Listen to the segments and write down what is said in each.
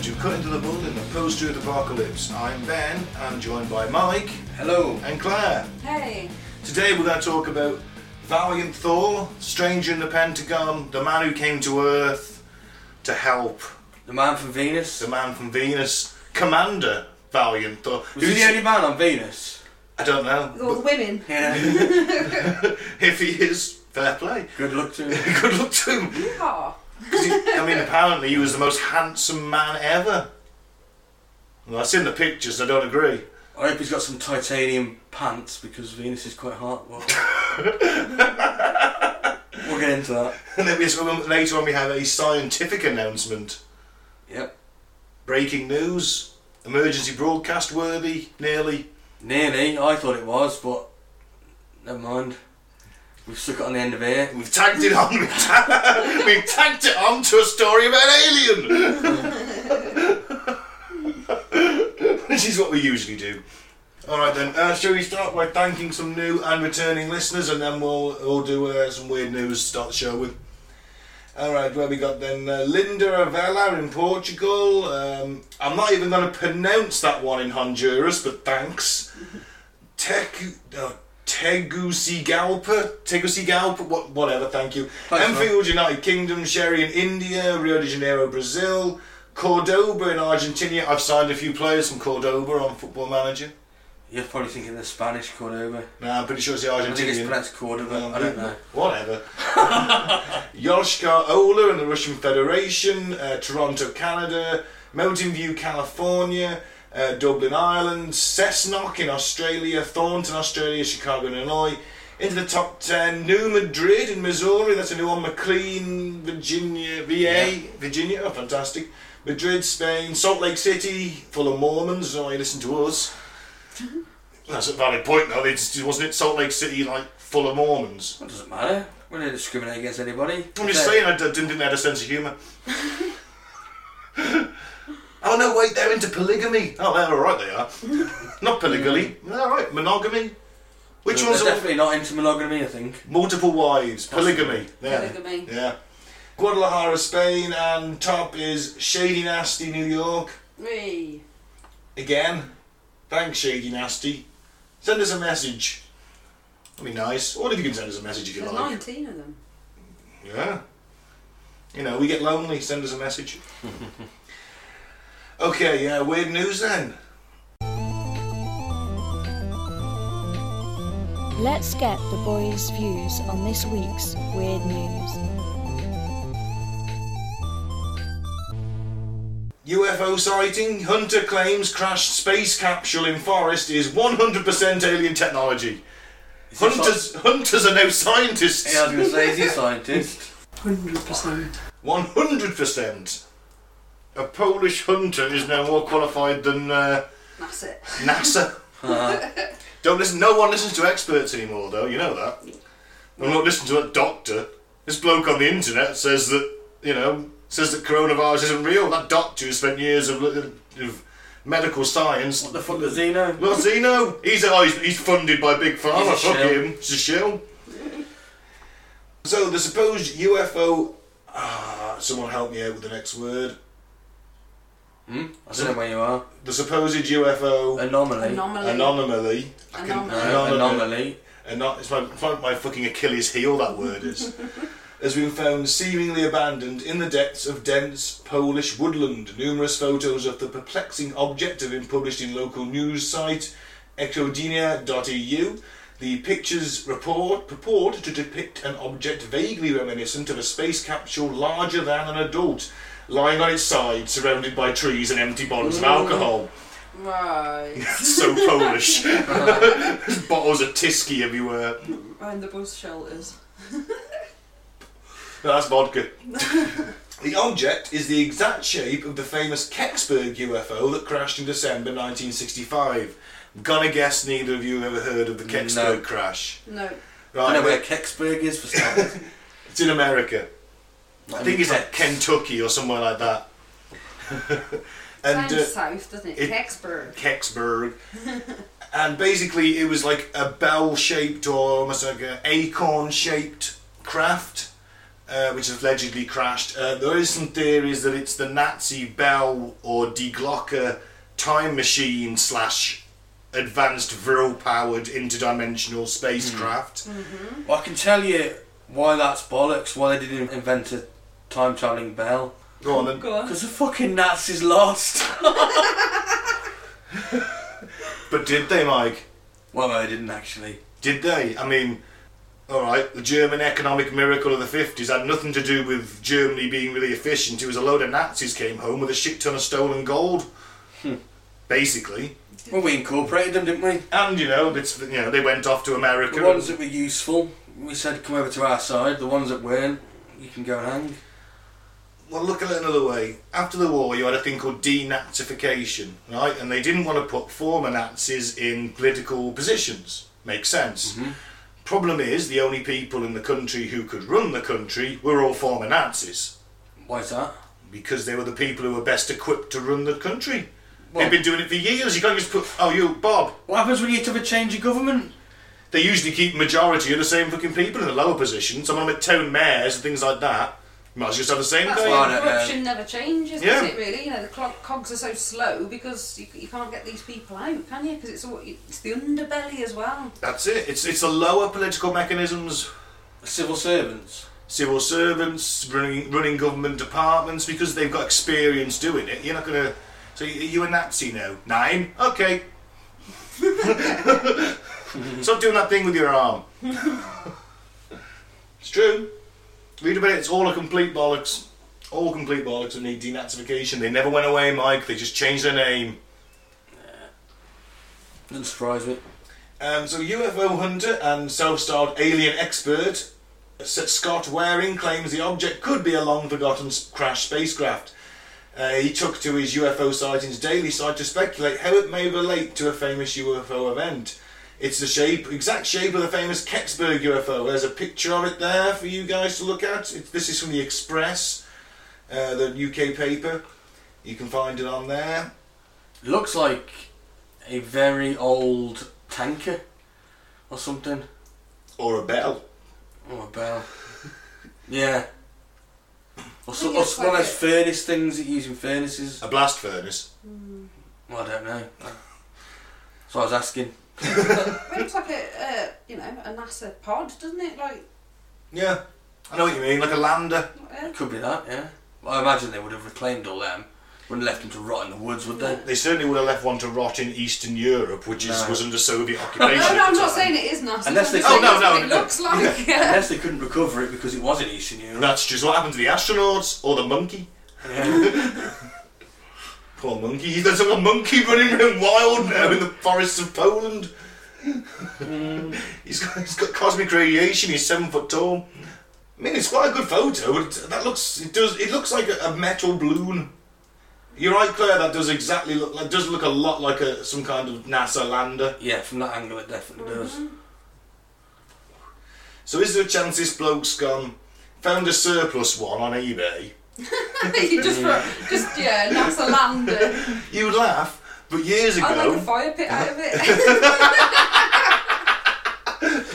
welcome to Cutting Through the Bull in the Post-Truth Apocalypse. I'm Ben, I'm joined by Mike Hello. and Claire. Hey. Today we're going to talk about Valiant Thor, Stranger in the Pentagon, the man who came to Earth to help, The man from Venus. the man from Venus, Commander Valiant Thor. Was he Who's- the only man on Venus? I don't know. All the women. Yeah. if he is, fair play. Good luck to him. Good luck to him. Yeehaw. I mean, apparently he was the most handsome man ever. Well, I've seen the pictures, I don't agree. I hope he's got some titanium pants because Venus is quite hot. Well, we'll get into that. And then we, um, later on we have a scientific announcement. Yep. Breaking news. Emergency broadcast worthy, nearly. Nearly. I thought it was, but never mind. We've stuck it on the end of here. We've tagged it on. We've, ta- we've tagged it on to a story about Alien. this is what we usually do. Alright then, uh, shall we start by thanking some new and returning listeners and then we'll, we'll do uh, some weird news to start the show with. Alright, where we got then uh, Linda-a-Velha in Portugal. Um, I'm not even going to pronounce that one in Honduras, but thanks. Teku, uh, Tegucigalpa, Tegucigalpa, what, whatever. Thank you. Thanks, Enfield, United Kingdom, Sherry in India, Rio de Janeiro, Brazil, Cordoba in Argentina. I've signed a few players from Cordoba on Football Manager. You're probably thinking the Spanish Cordoba. No, I'm pretty sure it's the Argentina. I think it's Argentinian. pronounced Cordoba. Well, I don't know. Whatever. Yoshkar-Ola in the Russian Federation, uh, Toronto, Canada, Mountain View, California, uh, Dublin, Ireland, Cessnock in Australia, Thornton, Australia, Chicago, Illinois. Into the top 10, New Madrid in Missouri, that's a new one, McLean, Virginia, VA, Yeah. Virginia, oh, fantastic. Madrid, Spain, Salt Lake City, full of Mormons, so you listen to us. That's a valid point though, they just, wasn't it Salt Lake City like full of Mormons? What does it matter? We don't discriminate against anybody. I'm just saying, I d- didn't think they had a sense of humour. oh no, wait, they're into polygamy. Oh, they're alright, they are. Not polygamy. Mm. They're alright, monogamy. Which They're one's definitely not into monogamy, I think. multiple wives? Polygamy. Yeah. Polygamy. Yeah. Guadalajara, Spain, and top is Shady Nasty, New York. Wee. Again, thanks, Shady Nasty. Send us a message. That'd be nice. Or if you can send us a message if you There's like. 19 of them. Yeah. You know, we get lonely, send us a message. okay, yeah, weird news then. Let's get the boys' views on this week's weird news. UFO sighting, Hunter claims crashed space capsule in forest is 100% alien technology. Is he Hunters, hunters are now scientists. Yeah, I was going to say, is he a scientist? 100%. 100%. A Polish hunter is now more qualified than uh, That's it. NASA. Uh, Don't listen. No one listens to experts anymore, though. You know that. I'm not listening to a doctor. This bloke on the internet says that you know says that coronavirus isn't real. That doctor who spent years of, of medical science. what the fuck does he know? What's he know? He's, oh, he's he's funded by big pharma. He's a Fuck shill. him. It's a shill. So the supposed UFO. Ah, someone help me out with the next word. Hmm? I don't know where you are. The supposed UFO Anomaly. Anomaly. anomaly. I can- Anomaly. No, anomaly. and not it's my, it's my, my fucking Achilles heel that word is has been found seemingly abandoned in the depths of dense Polish woodland. Numerous photos of the perplexing object have been published in local news site echodnia.eu. The pictures report purport to depict an object vaguely reminiscent of a space capsule larger than an adult, lying on its side, surrounded by trees and empty bottles of alcohol. Right. so Polish. There's bottles of Tyskie everywhere. Around the bus shelters. No, that's vodka. The object is the exact shape of the famous Kecksburg UFO that crashed in December 1965. I'm gonna guess neither of you have ever heard of the Kecksburg No. crash. No. I Right, know where Kecksburg is for starters. it's in America. I think it's like Kentucky or somewhere like that. and Sounds uh, south, doesn't it? it- Kecksburg. Kecksburg. and basically, it was like a bell shaped or almost like an acorn shaped craft, uh, which allegedly crashed. Uh, there is some theories that it's the Nazi Bell or Die Glocke time machine slash advanced Vril powered interdimensional spacecraft. Mm. Mm-hmm. Well, I can tell you why that's bollocks. Why they didn't invent a time travelling bell. Go on then. Go on. Because the fucking Nazis lost. But did they, Mike? well, no, they didn't actually. Did they? I mean, alright, the German economic miracle of the 50s had nothing to do with Germany being really efficient. It was a load of Nazis came home with a shit ton of stolen gold. Hmm. Basically. Well, we incorporated them, didn't we? And, you know, it's, you know, they went off to America. The ones that were useful, we said come over to our side. The ones that weren't, you can go and hang. Well, look at it another way. After the war, you had a thing called denazification, right? And they didn't want to put former Nazis in political positions. Makes sense. Mm-hmm. Problem is, the only people in the country who could run the country were all former Nazis. Why is that? because they were the people who were best equipped to run the country. Well- They've been doing it for years. You can't just put, oh, you, Bob. What happens when you have to change your government? They usually keep majority of the same fucking people in the lower positions. Some of them at town mayors and things like that. You might as well just have the same That's guy. why I know. corruption never changes, Yeah. does it? Really, you know, the clog, cogs are so slow because you, you can't get these people out, can you? Because it's all it's the underbelly as well. That's it. It's it's the lower political mechanisms, Civil servants. civil servants running running government departments because they've got experience doing it. You're not gonna. So you, you a Nazi now? Nine? Okay. Stop doing that thing with your arm. it's true. Read about it. It's all a complete bollocks. All complete bollocks and need denazification. They never went away, Mike. They just changed their name. Doesn't surprise me. Um, so UFO hunter and self-styled alien expert S- Scott Waring claims the object could be a long-forgotten s- crashed spacecraft. Uh, he took to his UFO sightings daily site to speculate how it may relate to a famous UFO event. It's the shape, exact shape of the famous Kecksburg UFO. There's a picture of it there for you guys to look at. This is from the Express, uh, the UK paper. You can find it on there. Looks like a very old tanker or something. Or a bell. Or a bell. yeah. Or, so, think it's one of those furnace things that you use in furnaces. A blast furnace. Well, I don't know. So I was asking. It looks like a uh, you know a NASA pod, doesn't it? Like Yeah. I know what you mean, like a lander. It could be that, yeah. Well, I imagine they would have reclaimed all them. Wouldn't have left them to rot in the woods, would they? They certainly would have left one to rot in Eastern Europe, which is, No. was under Soviet occupation. no, at I'm the not time. saying it is NASA. Unless they- I'm saying Oh, no, it's no, what it no. looks like. Yeah. Unless they couldn't recover it because it was in Eastern Europe. That's just what happened to the astronauts or the monkey. Yeah. Poor monkey. There's a monkey running around wild now in the forests of Poland. Mm. he's, got, he's got cosmic radiation. He's seven foot tall. I mean, it's quite a good photo. But that looks. It does. It looks like a, a metal balloon. You're right, Claire. That does exactly look. Like, does look a lot like a some kind of NASA lander. yeah, from that angle it definitely does. Mm-hmm. So is there a chance this bloke's gone found a surplus one on eBay? you just mm. for, just yeah, NASA lander. You would laugh, but years ago I'd like a fire pit out of it.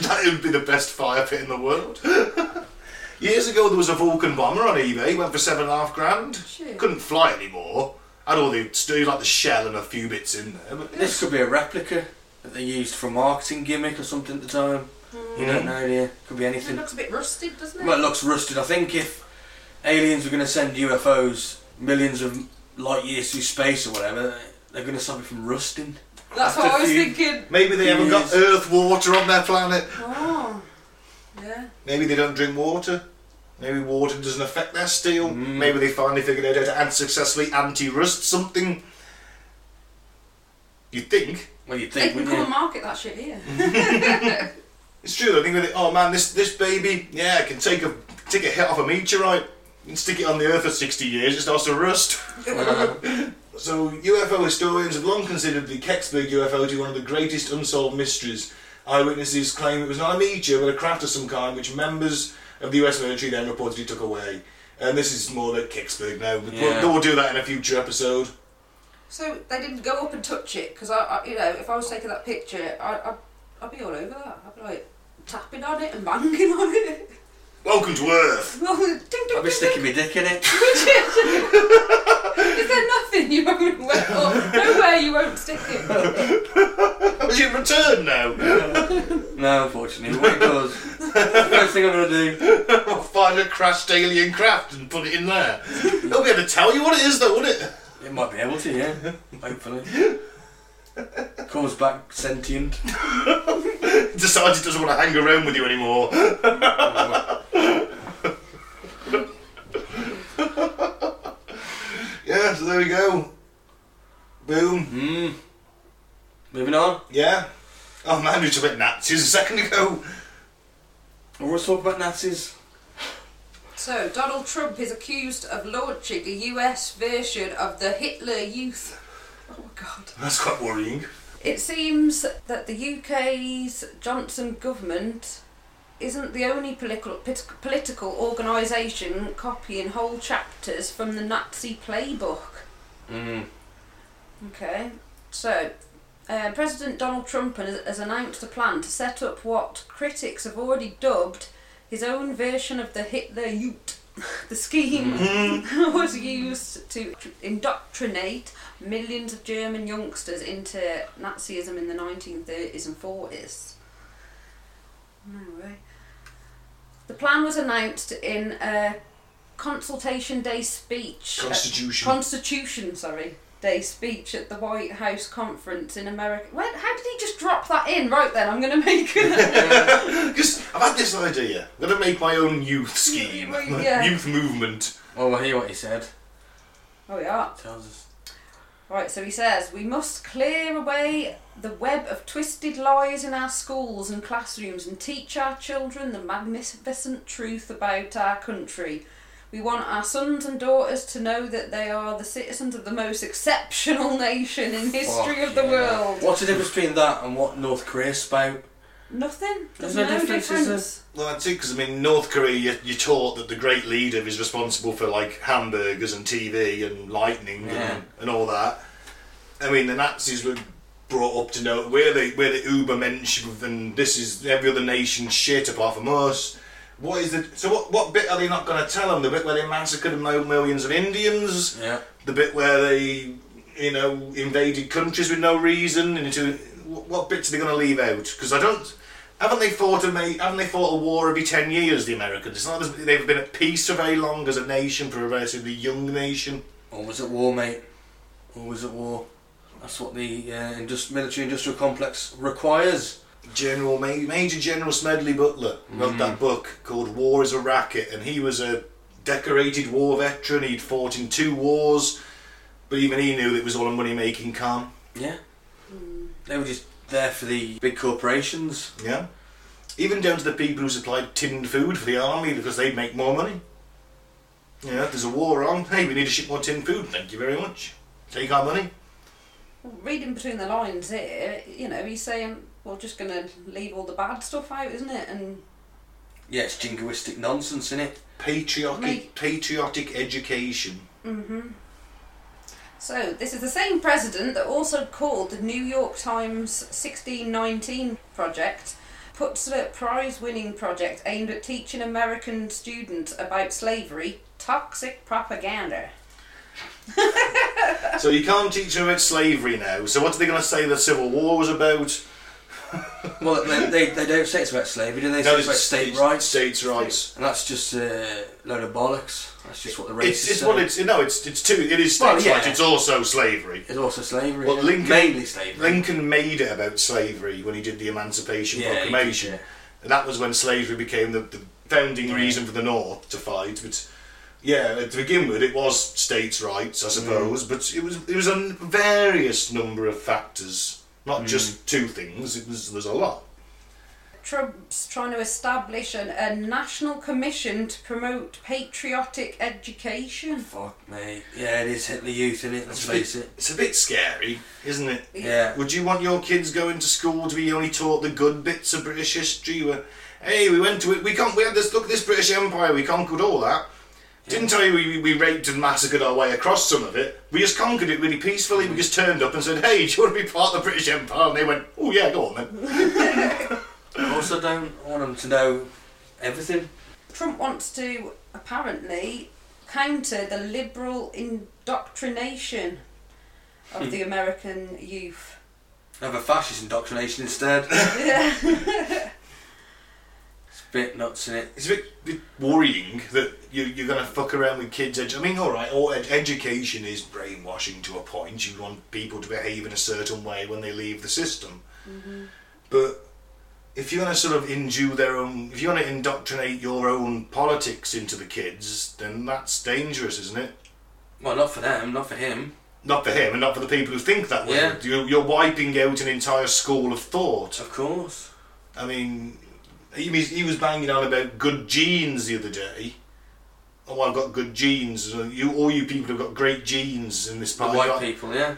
that would be the best fire pit in the world. Years ago there was a Vulcan bomber on eBay, went for seven and a half grand. Shit. Couldn't fly anymore. Had all the still like the shell and a few bits in there, but This could be a replica that they used for a marketing gimmick or something at the time. You don't hmm. know, do you? Could be it anything. looks a bit rusted, doesn't it? Well, it looks rusted. I think if aliens were going to send UFOs millions of light years through space or whatever, they're going to stop it from rusting. That's what I was a few- thinking. maybe they haven't got Yes. earth water on their planet. Oh, yeah. Maybe they don't drink water. Maybe water doesn't affect their steel. Mm. Maybe they finally figured out how to and successfully anti-rust something. You'd think. Well, you'd They think, can come and market that shit here. It's true. I think that oh man, this this baby, yeah, can take a take a hit off a meteorite. and stick it on the Earth for 60 years, it starts to rust. so, UFO historians have long considered the Kecksburg UFO to be one of the greatest unsolved mysteries. Eyewitnesses claim it was not a meteor, but a craft of some kind, which members of the US military then reportedly took away. And this is more like Kecksburg now. but Yeah. We'll, we'll do that in a future episode. So they didn't go up and touch it because I, I, you know, if I was taking that picture, I, I'd, I'd be all over that. I'd be like tapping on it and banging on it. Welcome to Earth. Well, ding, ding, I'll be sticking my dick in it. ding. Is there nothing you won't, well, nowhere you won't stick it? Has it returned now? No, unfortunately. What it does, first thing I'm going to do, I'll find a crashed alien craft and put it in there. They'll be able to tell you what it is, though, won't it? it might be able to, yeah. Hopefully. Comes back sentient. Decides he doesn't want to hang around with you anymore. Yeah, so there we go. Boom. Hmm. Moving on. Yeah. Oh man, we talked about Nazis a second ago. We'll always talk about Nazis. So Donald Trump is accused of launching a US version of the Hitler Youth. Oh God. That's quite worrying. It seems that the UK's Johnson government isn't the only political political organisation copying whole chapters from the Nazi playbook. Hmm. Okay, so uh, President Donald Trump has, has announced a plan to set up what critics have already dubbed his own version of the Hitler Youth. the scheme mm-hmm. was used to indoctrinate millions of German youngsters into Nazism in the 1930s and 40s. Anyway, the plan was announced in a consultation day speech. Constitution. Constitution, sorry, Day speech at the White House conference in America. Where, how did he just drop that in? Right then, I'm going to make it. Just, I've had this idea. I'm going to make my own youth scheme. Yeah. youth movement. Oh, well, we'll hear what he said. oh, yeah. Tells us. Right, so he says, we must clear away the web of twisted lies in our schools and classrooms and teach our children the magnificent truth about our country. We want our sons and daughters to know that they are the citizens of the most exceptional nation in history Fuck of the yeah. world. What's the difference between that and what North Korea spout? Nothing. There's, There's no no, difference, difference. is Well, that's it, because I mean, North Korea, you- you're taught that the great leader is responsible for like hamburgers and TV and lightning Yeah. and, and all that. I mean, the Nazis were brought up to know we're the we're the Ubermensch, and this is every other nation's shit apart from us. What is the so? What what bit are they not going to tell them? The bit where they massacred mil- millions of Indians, Yeah. the bit where they you know invaded countries with no reason, and into what bits are they going to leave out? Because I don't. Haven't they fought a haven't they fought a war every ten years? The Americans. It's not as they've been at peace for very long as a nation for a relatively young nation. Always at war, mate. Always at war. That's what the uh, indus- military-industrial complex requires. General Major General Smedley Butler wrote that mm-hmm. book called War is a Racket, and he was a decorated war veteran. He'd fought in two wars, but even he knew that it was all a money-making con. Yeah. Mm. They were just there for the big corporations. Yeah, even down to the people who supplied tinned food for the army because they'd make more money. Yeah, if there's a war on, hey, we need to ship more tinned food. Thank you very much. Take our money. Reading between the lines here, you know, he's saying, we're just going to leave all the bad stuff out, isn't it? And Yeah, it's jingoistic nonsense, isn't it? Patriotic, Mate. patriotic education. Mhm. So, this is the same president that also called the New York Times 1619 project Pulitzer Prize winning project aimed at teaching American students about slavery toxic propaganda. So you can't teach them about slavery now. So what are they going to say the Civil War was about? Well, they, they, they don't say it's about slavery, do they? Say it's about state it's rights. States' rights. And that's just a load of bollocks. That's just what the racists It's, it's well, it's no, it's it's two. It is Well, states' yeah. rights. It's also slavery. It's also slavery. Well, yeah. Lincoln- Mainly slavery. Lincoln made it about slavery when he did the Emancipation Yeah, did, Proclamation. yeah. And that was when slavery became the, the founding reason for the North to fight. But yeah, to begin with, it was states' rights, I suppose. Mm. But it was it was a various number of factors, not Mm. just two things. It was there was a lot. Trump's trying to establish an, a national commission to promote patriotic education. Fuck me. Yeah, it is Hitler Youth, in it? Let's It's a bit- face it. It's a bit scary, isn't it? Yeah. Would you want your kids going to school to be only taught the good bits of British history? Where, hey, we went to it. We con- We had this. Look at this British Empire. We conquered all that. Didn't tell you we, we raped and massacred our way across some of it. We just conquered it really peacefully. We just turned up and said, "Hey, do you want to be part of the British Empire?" And they went, "Oh yeah, go on then." I also don't want them to know everything. Trump wants to apparently counter the liberal indoctrination of hmm. the American youth. Have a fascist indoctrination instead. Yeah. It's a bit nuts, in it? It's a bit, bit worrying that you, you're going to fuck around with kids. Edu- I mean, all right, all ed- education is brainwashing to a point. You want people to behave in a certain way when they leave the system. Mm-hmm. But if you're going to sort of indue their own, if you want to indoctrinate your own politics into the kids, then that's dangerous, isn't it? Well, not for them, not for him. Not for him, and not for the people who think that way. Yeah. You're, you're wiping out an entire school of thought. Of course. I mean, he was, he was banging on about good genes the other day. Oh, I've got good genes. You, all you people have got great genes in this The part. white people, yeah.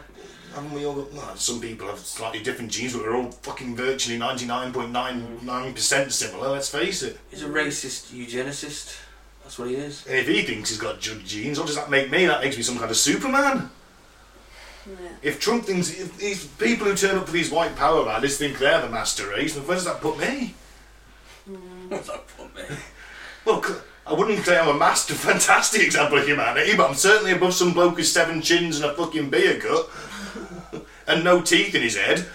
Haven't we all got? Well, some people have slightly different genes, but we're all fucking virtually ninety nine point nine nine percent similar. Let's face it. He's a racist eugenicist. That's what he is. And if he thinks he's got good genes, what does that make me? That makes me some kind of Superman. Yeah. If Trump thinks, if these people who turn up for these white power rallies think they're the master race, then where does that put me? What's that for me? Well, I wouldn't say I'm a master, fantastic example of humanity, but I'm certainly above some bloke with seven chins and a fucking beer gut and no teeth in his head.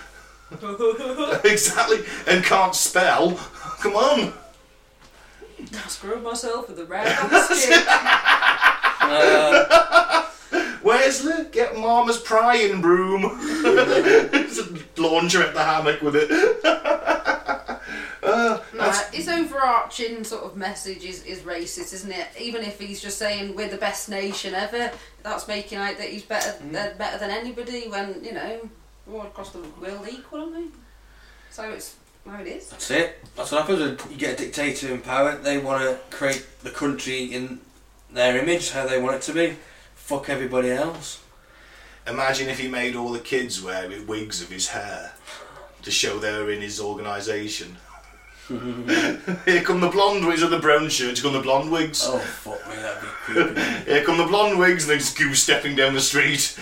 exactly, and can't spell. Come on. I screwed myself with a rag on the stick. Uh, Wesley, get Mama's prying broom. Just Launch her at the hammock with it. Uh, No, his overarching sort of message is, is racist, isn't it? Even if he's just saying we're the best nation ever, that's making out that he's better uh, better than anybody. When you know we're all across the world equal, aren't we? So it's how it is. that's it. That's what happens when you get a dictator in power. They want to create the country in their image, how they want it to be. Fuck everybody else. Imagine if he made all the kids wear wigs of his hair to show they were in his organisation. Here come the blonde wigs, or the brown shirts, here come the blonde wigs. Oh fuck me, that'd be creepy. Here come the blonde wigs, and they just goose stepping down the street.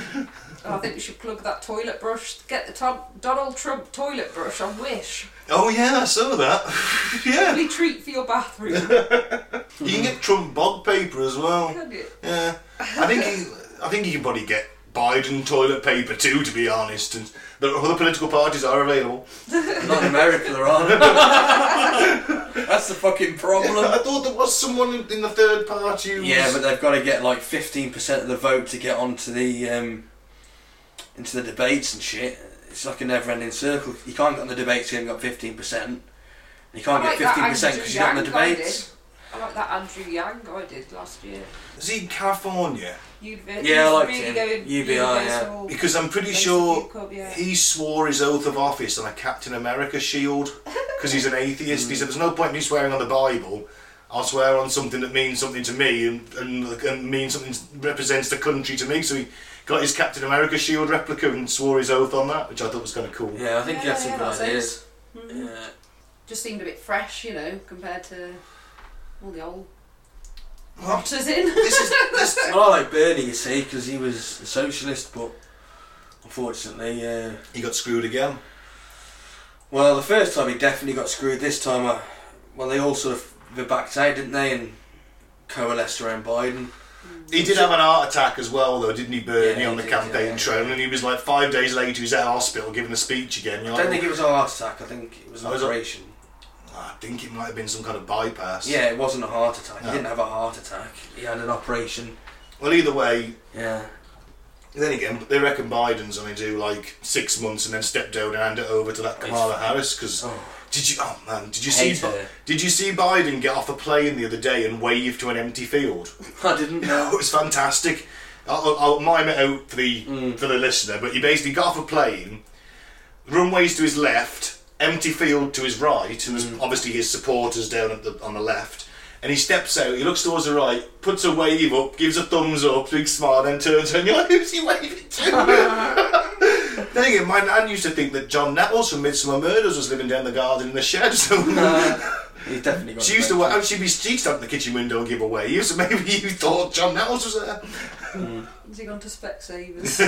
Oh, I think we should plug that toilet brush. Get the to- Donald Trump toilet brush on Wish. Oh yeah, I saw that. yeah, Lovely treat for your bathroom. you can get Trump bog paper as well. Can you? Yeah, I think he, I think you can probably get Biden toilet paper too, to be honest. And the other political parties are available. Not in America, there aren't. That's the fucking problem. I thought there was someone in in the third party. Who Yeah, was, but they've got to get like fifteen percent of the vote to get onto the um, into the debates and shit. It's like a never-ending circle. You can't get on the debates if you haven't got fifteen percent. You can't I like get that fifteen percent because you're not in the Yang guy debates. I like that Andrew Yang I did last year. is he in California? Universi- Yeah, I he's liked really him. Going UBI, yeah. Because I'm pretty basic sure UCOB, yeah. he swore his oath of office on a Captain America shield because he's an atheist. He said, "There's no point in me swearing on the Bible. I'll swear on something that means something to me and, and, and means something represents the country to me." So he got his Captain America shield replica and swore his oath on that, which I thought was kind of cool. Yeah, I think Yeah, you had some good ideas. Mhm. Yeah. Just seemed a bit fresh, you know, compared to all the old Well, rotters in. this is this, Well, I like Bernie, you see, because he was a socialist, but unfortunately, uh, he got screwed again. well, the first time he definitely got screwed. This time, uh, well, they all sort of they backed out, didn't they, and coalesced around Biden. He did have an heart attack as well, though, didn't he, Bernie, Yeah, on the did, campaign yeah. trail? And he was like five days later, he was at hospital giving a speech again. You're I don't think it was a heart attack. I think it was an Oh, operation. I think it might have been some kind of bypass. Yeah, it wasn't a heart attack. No. He didn't have a heart attack. He had an operation. Well, either way, Yeah. then again, they reckon Biden's only do like six months and then step down and hand it over to that Kamala Harris. Because Oh, did you? Oh man, did you see? her. Did you see Biden get off a plane the other day and wave to an empty field? I didn't know. it was fantastic. I'll, I'll mime it out for the Mm. for the listener, but he basically got off a plane, runways to his left, empty field to his right, and there's Mm. obviously his supporters down at the, on the left. And he steps out, he looks towards the right, puts a wave up, gives a thumbs up, big smile, then turns and You're like, who's he waving to? then again, my nan used to think that John Nettles from Midsomer Murders was living down the garden in the shed. So He's definitely got. she used to dementia. wa- she'd be she'd stand at the kitchen window and give a wave. So maybe you thought John Nettles was there. Has he gone to Specsavers?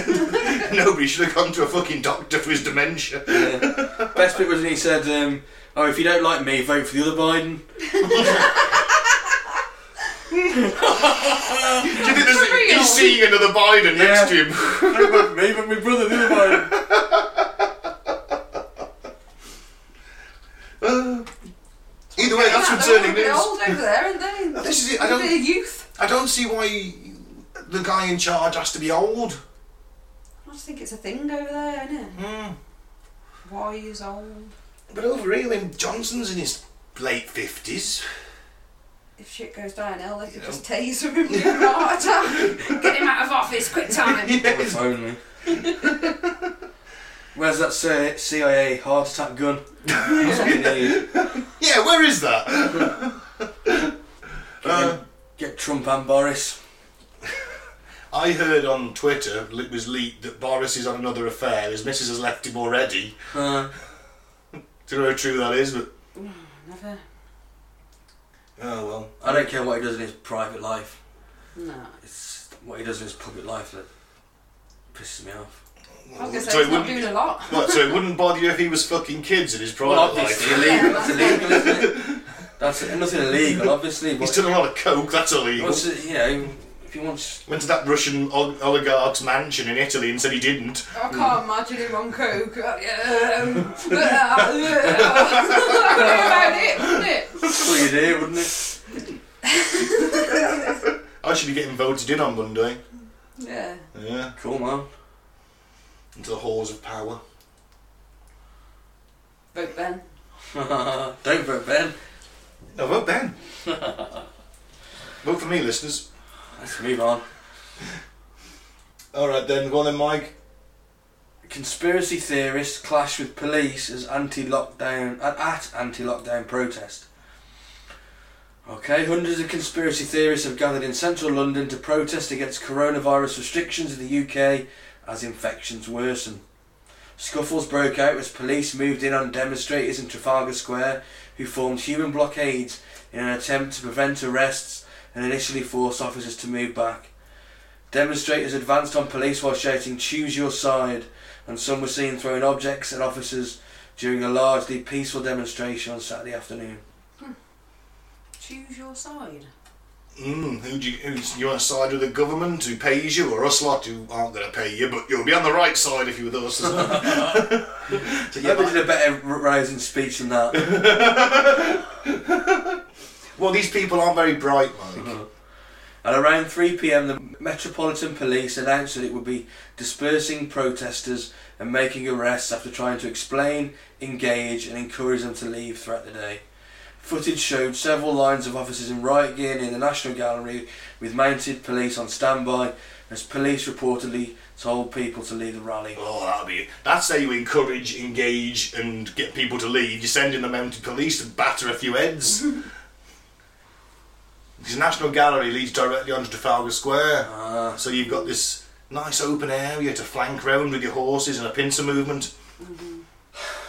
Nobody should have gone to a fucking doctor for his dementia. Yeah. Best bit was when he said, um, "Oh, if you don't like me, vote for the other Biden." Do you think there's For he's seeing another Biden next to him? Don't vote me, but my brother, the other Biden. Either way, that's Yeah, concerning they're news. old over there, aren't they? This is it. I They're don't. youth. I don't see why the guy in charge has to be old. I just think it's a thing over there, isn't it? Hmm. Why is old? But over here, then Johnson's in his late fifties. If shit goes downhill, they could You just taser him and a heart attack. Get him out of office, quick time. If only. Where's that C- CIA heart attack gun? That's what we need. Yeah, where is that? Uh, Get Trump and Boris. I heard on Twitter it was leaked that Boris is on another affair. His missus has left him already. Uh, Don't know how true that is, but Never. oh well. I don't care what he does in his private life. No. It's what he does in his public life that pisses me off. I was going to So say, it he's not wouldn't- doing a lot. What, so it wouldn't bother you if he was fucking kids in his private Well, obviously life? illegal. That's illegal, isn't it? That's nothing illegal, obviously. He's But done a lot of coke, that's illegal. what's it, you know, if he wants, Went to that Russian ol- oligarch's mansion in Italy and said he didn't. I can't imagine him on coke. Uh, yeah, um, about it, wouldn't it? that's what you do, wouldn't it? I should be getting voted in on Monday. Yeah. Yeah, Cool, man. Into the halls of power. Vote Ben. don't vote Ben. No, vote Ben. vote for me, listeners. Let's move on. Alright then, go on then, Mike. Conspiracy theorists clash with police as anti-lockdown at, at anti-lockdown protest. Okay, hundreds of conspiracy theorists have gathered in central London to protest against coronavirus restrictions in the UK as infections worsen. Scuffles broke out as police moved in on demonstrators in Trafalgar Square who formed human blockades in an attempt to prevent arrests and initially force officers to move back. Demonstrators advanced on police while shouting, Choose your side, and some were seen throwing objects at officers during a largely peaceful demonstration on Saturday afternoon. Hmm. Choose your side. Mm, who do you, who's, you want to side with the government who pays you or us lot who aren't going to pay you, but you'll be on the right side if you're with us. isn't? So, yeah, Nobody did a better r- rousing speech than that. well, these people aren't very bright, Mike. At around 3 pm, the Metropolitan Police announced that it would be dispersing protesters and making arrests after trying to explain, engage, and encourage them to leave throughout the day. Footage showed several lines of officers in riot gear near the National Gallery with mounted police on standby as police reportedly told people to leave the rally. Oh, that'll be That's how you encourage, engage, and get people to leave. You send in the mounted police to batter a few heads. Because National Gallery leads directly onto Trafalgar Square. Ah, So you've got this nice open area to flank round with your horses and a pincer movement.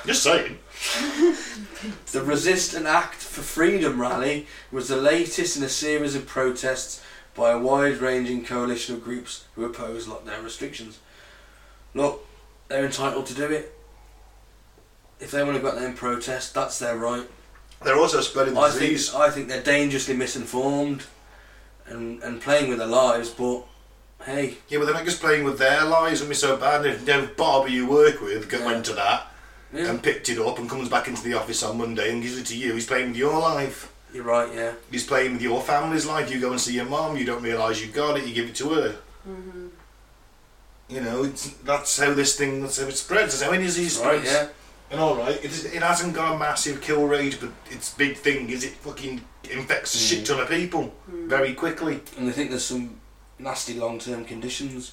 Just saying. The Resist and Act for Freedom rally was the latest in a series of protests by a wide ranging coalition of groups who oppose lockdown restrictions. Look, they're entitled to do it. If they want to go out there and protest, that's their right. They're also spreading the I think, disease. I think they're dangerously misinformed and, and playing with their lives, but hey, Yeah, but they're not just playing with their lives. Wouldn't be so bad if, if Bob, who you work with, go Yeah. into that yeah, and picked it up and comes back into the office on Monday and gives it to you. He's playing with your life. you're right, yeah. He's playing with your family's life. You go and see your mum. You don't realise you've got it. You give it to her. You know, it's, that's how this thing. That's how it spreads. That's how any disease Right, spreads. yeah. And all right, it, is, it hasn't got a massive kill rate, but its big thing is it fucking infects a Mm. shit ton of people very quickly. And they think there's some nasty long term conditions.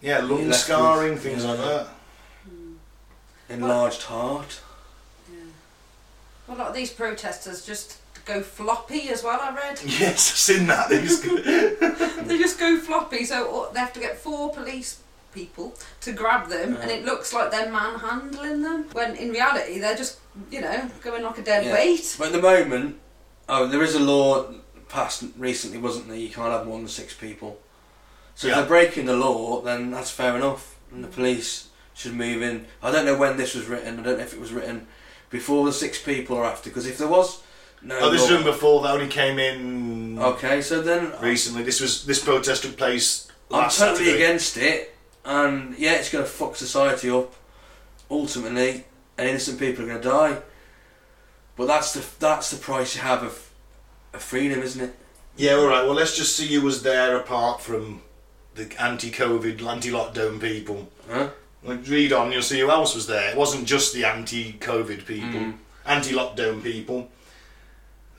Yeah, lung scarring, with- things yeah. like that. Enlarged heart. A lot of these protesters just go floppy as well. I read Yes, I've seen that. They just- they just go floppy, so they have to get four police people to grab them, and it looks like they're manhandling them. When in reality, they're just you know going like a dead Yeah. weight. But at the moment, oh, there is a law passed recently, wasn't there? You can't have more than six people. So Yeah. if they're breaking the law, then that's fair enough, and the mm. police should move in. I don't know when this was written. I don't know if it was written before the six people or after. Because if there was no, oh, this was written before. That only came in Okay, so then recently. This was this protest took place I'm totally Saturday. against it, and yeah, it's going to fuck society up. Ultimately, and innocent people are going to die. But that's the that's the price you have of, of freedom, isn't it? Yeah, all right. Well, let's just see who was there apart from the anti-COVID, anti-lockdown people. Huh? Like, read on, you'll see who else was there. It wasn't just the anti-COVID people, Mm. anti-lockdown people.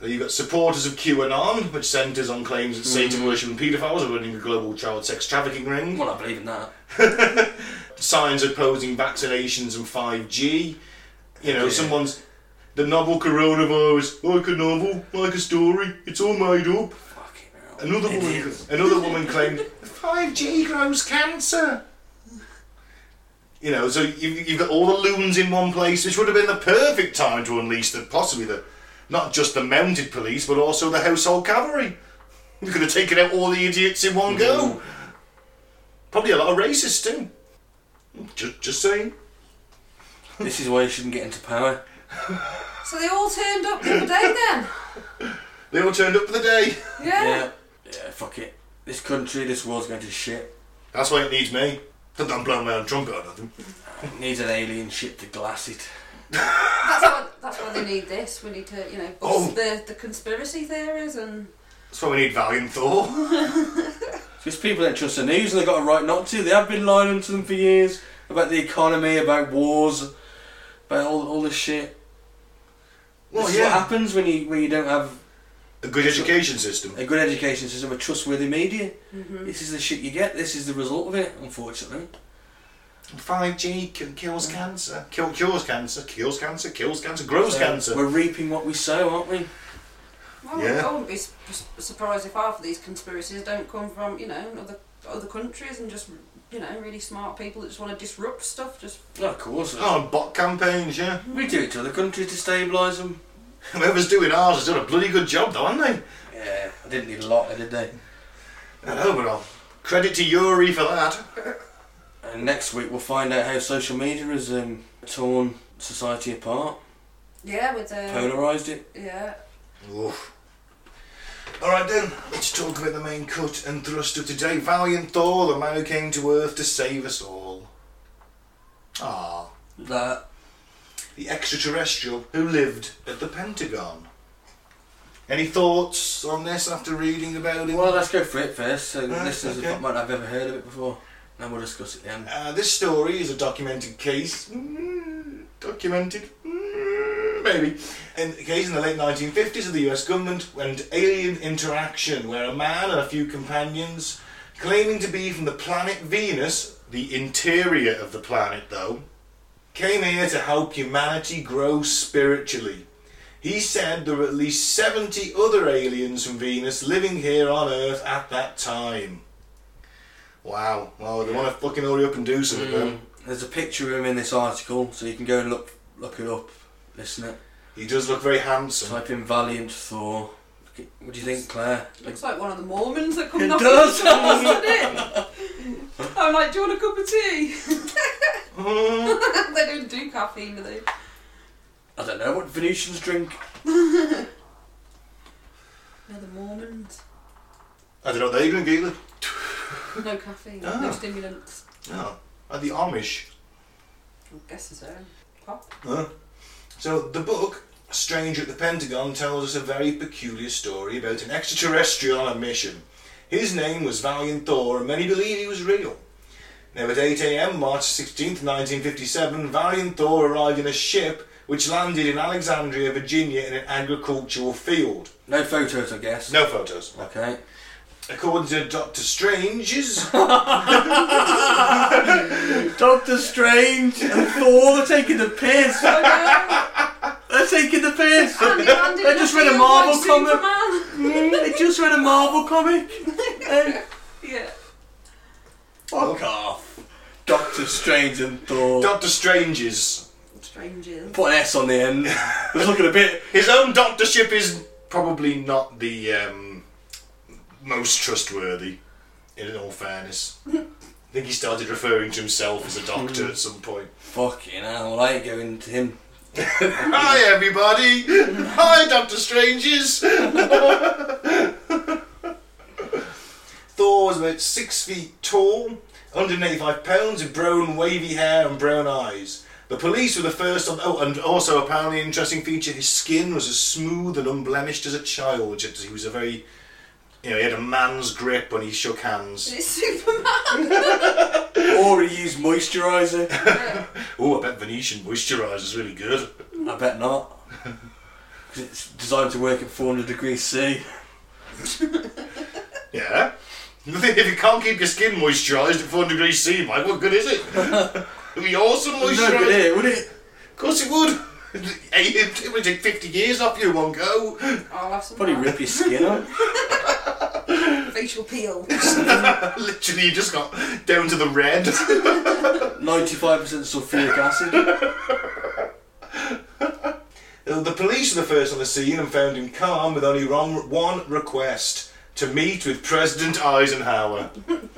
You've got supporters of QAnon, which centres on claims that Satan Mm. worship and paedophiles are running a global child sex trafficking ring. Well, I believe in that. Signs opposing vaccinations and 5G. You know, Yeah. someone's the novel coronavirus, like a novel, like a story. It's all made up. Fucking hell. Another woman, another woman claimed 5G grows cancer. You know, so you've, you've got all the loons in one place, which would have been the perfect time to unleash the possibly the not just the mounted police, but also the household cavalry. You could have taken out all the idiots in one go. Mm-hmm. Probably a lot of racists too. Just, just saying. This is why you shouldn't get into power. So they all turned up for the other day then. They all turned up for the day. Yeah. Yeah. Yeah, fuck it. This country, this world's going to shit. That's why it needs me. Not I'm blowing my own trumpet or nothing. It needs an alien ship to glass it. That's why, that's why they need this. We need to, you know, bust Oh. the, the conspiracy theories and. That's why we need Valiant Thor. Because people don't trust the news and they've got a right not to. They have been lying to them for years about the economy, about wars, about all, all this shit. Well, this is yeah. what happens when you when you don't have A good education system. a good education system, a trustworthy media. Mm-hmm. This is the shit you get. This is the result of it, unfortunately. 5G c- kills mm. cancer. Kill, cures cancer. Kills cancer. Kills cancer. Grows So cancer. We're reaping what we sow, aren't we? I wouldn't, Yeah. I wouldn't be su- surprised if half of these conspiracies don't come from, you know, other other countries and just, you know, really smart people that just want to disrupt stuff. Just Oh, of course. Oh, and bot campaigns, yeah. We do it to other countries to stabilise them. Whoever's doing ours has done a bloody good job, though, haven't they? Yeah, I didn't need a lot, did they? I know, but I'll credit to Yuri for that. And next week we'll find out how social media has um, torn society apart, yeah, with the polarised it. yeah. Oof. Alright then, let's talk about the main cut and thrust of today. Valiant Thor, the man who came to Earth to save us all. Ah, That the extraterrestrial who lived at the Pentagon. Any thoughts on this after reading about it? Well, let's go for it first. So Right, listeners okay. might not have ever heard of it before. Then we'll discuss it then. Uh, this story is a documented case. Mm, documented? Mm, maybe. In a case in the late 1950s of the US government and alien interaction where a man and a few companions, claiming to be from the planet Venus, the interior of the planet though, came here to help humanity grow spiritually. He said there were at least 70 other aliens from Venus living here on Earth at that time. Wow. Well, they want to fucking hurry up and do something. Mm, there's a picture of him in this article, so you can go and look look it up, listen it. He does look very handsome. Type in Valiant Thor. What do you think, Claire? Looks like one of the Mormons that come It knocking does. on the doors, doesn't it? I'm like, do you want a cup of tea? Mm. they don't do caffeine, do they? I don't know what Venetians drink. No, the Mormons. I don't know what they drink either. No caffeine, Ah. no stimulants. No. Are the Amish. I guess so. Pop. Huh? So the book, Stranger at the Pentagon, tells us a very peculiar story about an extraterrestrial on a mission. His name was Valiant Thor, and many believe he was real. Now at 8 a.m., March 16, 1957, Valiant Thor arrived in a ship which landed in Alexandria, Virginia, in an agricultural field. No photos, I guess. No photos. Okay. According to Doctor Stranges, Doctor Strange and Thor are taking the piss. That's taking the piss. And I just read a Marvel like comic. Superman. I just read a Marvel comic. Hey, Yeah. fuck off. Doctor Strange and Thor. Doctor Strange's. Strangers. Put an S on the end. It was looking a bit. His own doctorship is probably not the um, most trustworthy, in all fairness. I think he started referring to himself as a doctor at some point. Fucking hell, I ain't going to him. Hi, everybody! Hi, Doctor Stranges! Thor was about six feet tall, 185 pounds, with brown, wavy hair and brown eyes. The police were the first on. Oh, and also apparently interesting feature: his skin was as smooth and unblemished as a child. Just he was a very, you know, he had a man's grip when he shook hands. It's Superman. Or he used moisturiser. Oh, I bet Venetian moisturiser is really good. I bet not. 'Cause it's designed to work at 400 degrees C. Yeah. if you can't keep your skin moisturised at 400 degrees C, Mike, what good is it? It'd be awesome moisturiser. no good moisturised. here, eh, would it? Of course it would. Hey, It would take 50 years off you in one go. I'll have some Probably rip your skin off. facial peel. Literally, you just got down to the red. 95% sulfuric acid. Uh, the police were the first on the scene and found him calm with only one, one request to meet with President Eisenhower.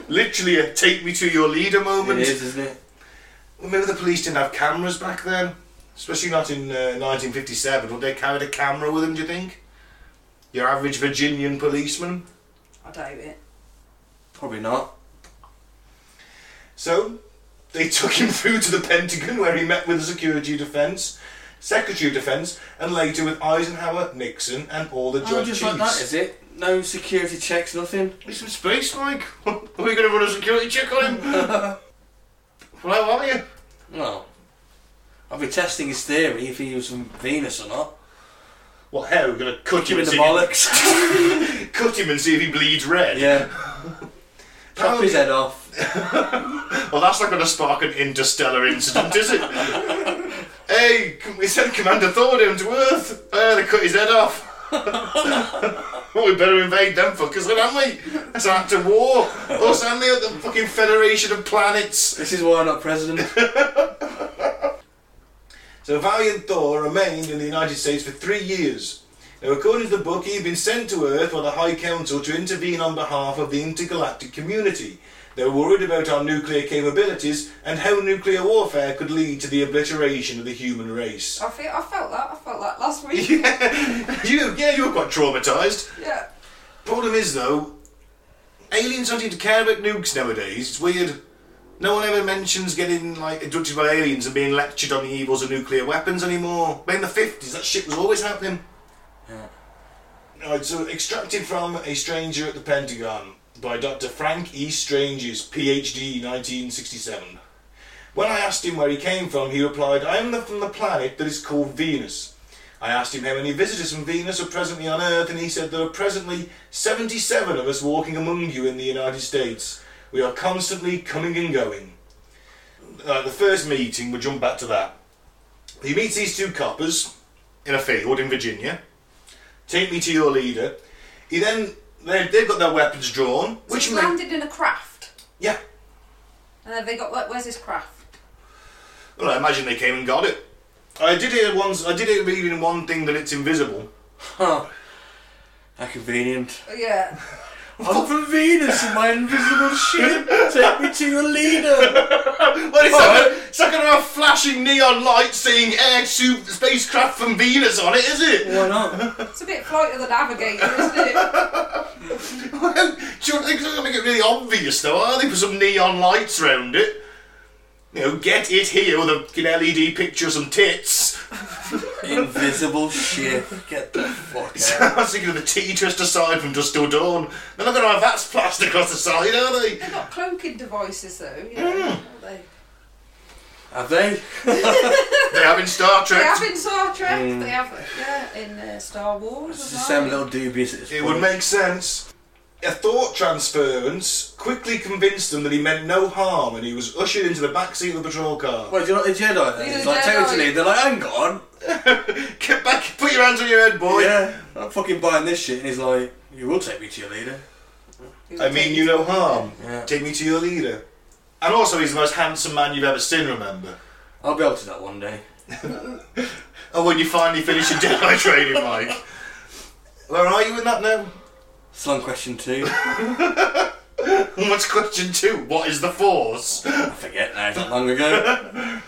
Literally a take me to your leader moment. is, isn't it? Well, maybe the police didn't have cameras back then, especially not in uh, 1957. Would they carry a camera with them? Do you think? Your average Virginian policeman. I doubt it. Probably not. So they took him through to the Pentagon, where he met with the Security Defense, Secretary of Defense, and later with Eisenhower, Nixon, and all the Oh, joint just chiefs. like that, is it? No security checks, nothing. It's some space, Mike. Are we going to run a security check on him? well, how are you? Well, I'll be testing his theory if he was from Venus or not. Well, how? We're going to cut him him in and the see bollocks. cut him and see if he bleeds red. yeah. Chop his head off. Well, that's not to spark an interstellar incident, is it? hey, we sent Commander Thor down to Earth. Uh, they cut his head off. well, we better invade them fuckers, then, haven't we? That's an act of war. Us and the, the fucking Federation of Planets. This is why I'm not president. So Valiant Thor remained in the United States for three years. Now, according to the book, he had been sent to Earth by the High Council to intervene on behalf of the intergalactic community. They were worried about our nuclear capabilities and how nuclear warfare could lead to the obliteration of the human race. I feel. I felt that. I felt that last week. yeah, you, yeah, you were quite traumatised. yeah. Problem is, though, aliens don't seem to care about nukes nowadays. It's weird. No one ever mentions getting like abducted by aliens and being lectured on the evils of nuclear weapons anymore. But in the fifties, that shit was always happening. Yeah. Alright, so extracted from A Stranger at the Pentagon by Dr. Frank E. Stranges, PhD, 1967. When I asked him where he came from, he replied, I am from the planet that is called Venus. I asked him how many visitors from Venus are presently on Earth, and he said there are presently 77 of us walking among you in the United States. We are constantly coming and going. Uh, the first meeting, we'll jump back to that. He meets these two coppers in a field in Virginia. Take me to your leader. He then, they, they've got their weapons drawn, So which he may- landed in a craft. yeah. And then they got. Where's his craft? Well, I imagine they came and got it. I did hear once. I did hear read in one thing that it's invisible. Huh. How convenient. Yeah. I'm from Venus in my invisible ship. Take me to your leader. Well, oh. it's, not, gonna- it's not going to have flashing neon lights saying "Air Super Spacecraft from Venus" on it, is it? Why not? It's a bit Flight of the Navigator, isn't it? Well, do you think they're going to make it really obvious, though? Are they put some neon lights around it? You know, get it here with a fucking LED picture of some tits. Invisible ship. Get the fuck out. I was thinking of the T twister side from Dusk Till Dawn. They're not going to have that splashed across the side, are they? They've got cloaking devices though, you know. haven't They, Have they? They have in Star Trek. they Trek. have in Star Trek. They have yeah, in uh, Star Wars. It's as the well. same little dubious It would make sense. A thought transference quickly convinced them that he meant no harm and he was ushered into the back seat of the patrol car. Well, do you know what the Jedi then? He's It's a like Jedi. totally, they're like, hang on, Get back, put your hands on your head, boy. Yeah, I'm fucking buying this shit. And he's like, you will take me to your leader. I mean you no harm. Yeah. Take me to your leader. And also, he's the most handsome man you've ever seen, remember? I'll be able to that one day. Oh, when you finally finish your Jedi training, Mike. Where are you in that now? Slung question two. What's question two? What is the Force? I forget now, not long ago.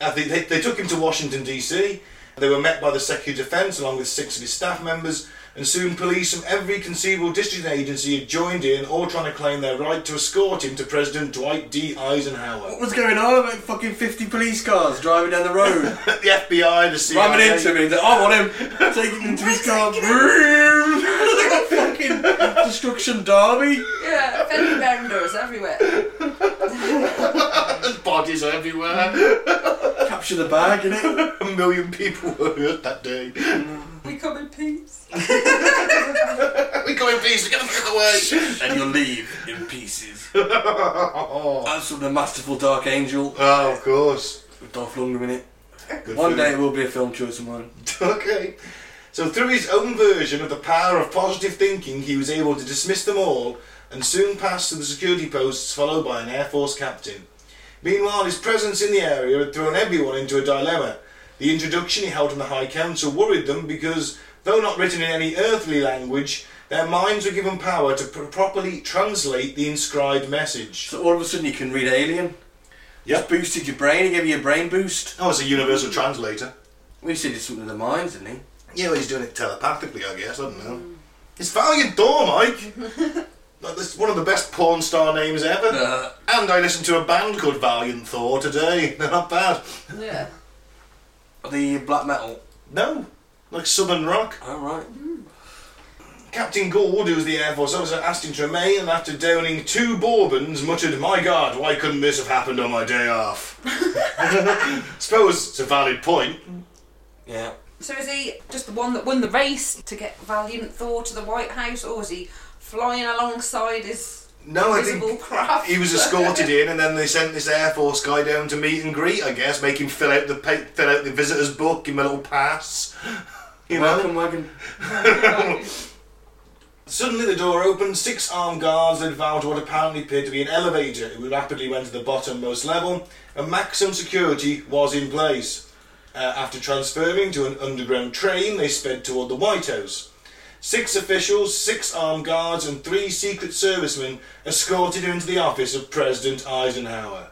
I think they, they took him to Washington, D.C. They were met by the Secretary of Defense along with six of his staff members, and soon police from every conceivable district agency had joined in, all trying to claim their right to escort him to President Dwight D. Eisenhower. What was going on? About fucking 50 police cars driving down the road. the FBI, the CIA. Ramming into him and he's like, I want him. Taking him to his car. Vroom. like a fucking destruction derby. Yeah, fender benders everywhere. Bodies everywhere. Capture the bag, innit? A million people were hurt that day. We come in peace. we come in peace, we get the fuck away. And you'll leave in pieces. That's from the masterful Dark Angel Oh, of course. with Dolph Lundgren in it. Good One film. day it will be a film choice of mine. Okay. So through his own version of the power of positive thinking, he was able to dismiss them all and soon passed to the security posts followed by an Air Force captain. Meanwhile, his presence in the area had thrown everyone into a dilemma. The introduction he held from the High Council worried them because, though not written in any earthly language, their minds were given power to pr- properly translate the inscribed message. So all of a sudden you can read Alien. Yep. Just boosted your brain, he gave you a brain boost. Oh, it's a universal translator. Well, he said it's something to the minds, didn't he? Yeah, well, he's doing it telepathically, I guess. I don't know. It's Valiant Thor, Mike. Like, That's one of the best porn star names ever. Uh, And I listened to a band called Valiant Thor today. They're not bad. Yeah. the black metal. No, like Southern Rock. Alright. Captain Gould, who was the Air Force officer, asked him to remain, and after downing two bourbons, muttered, "My God, why couldn't this have happened on my day off?" Suppose it's a valid point. Yeah. So is he just the one that won the race to get Valiant Thor to the White House, or is he flying alongside his No, I think craft? he was escorted in, and then they sent this Air Force guy down to meet and greet. I guess, make him fill out the pa- fill out the visitor's book, give him a little pass. You know. Welcome wagon. Suddenly the door opened, six armed guards led Val to what apparently appeared to be an elevator. It rapidly went to the bottommost level, and maximum security was in place. Uh, after transferring to an underground train, they sped toward the White House. Six officials, six armed guards, and three Secret Servicemen escorted him into the office of President Eisenhower.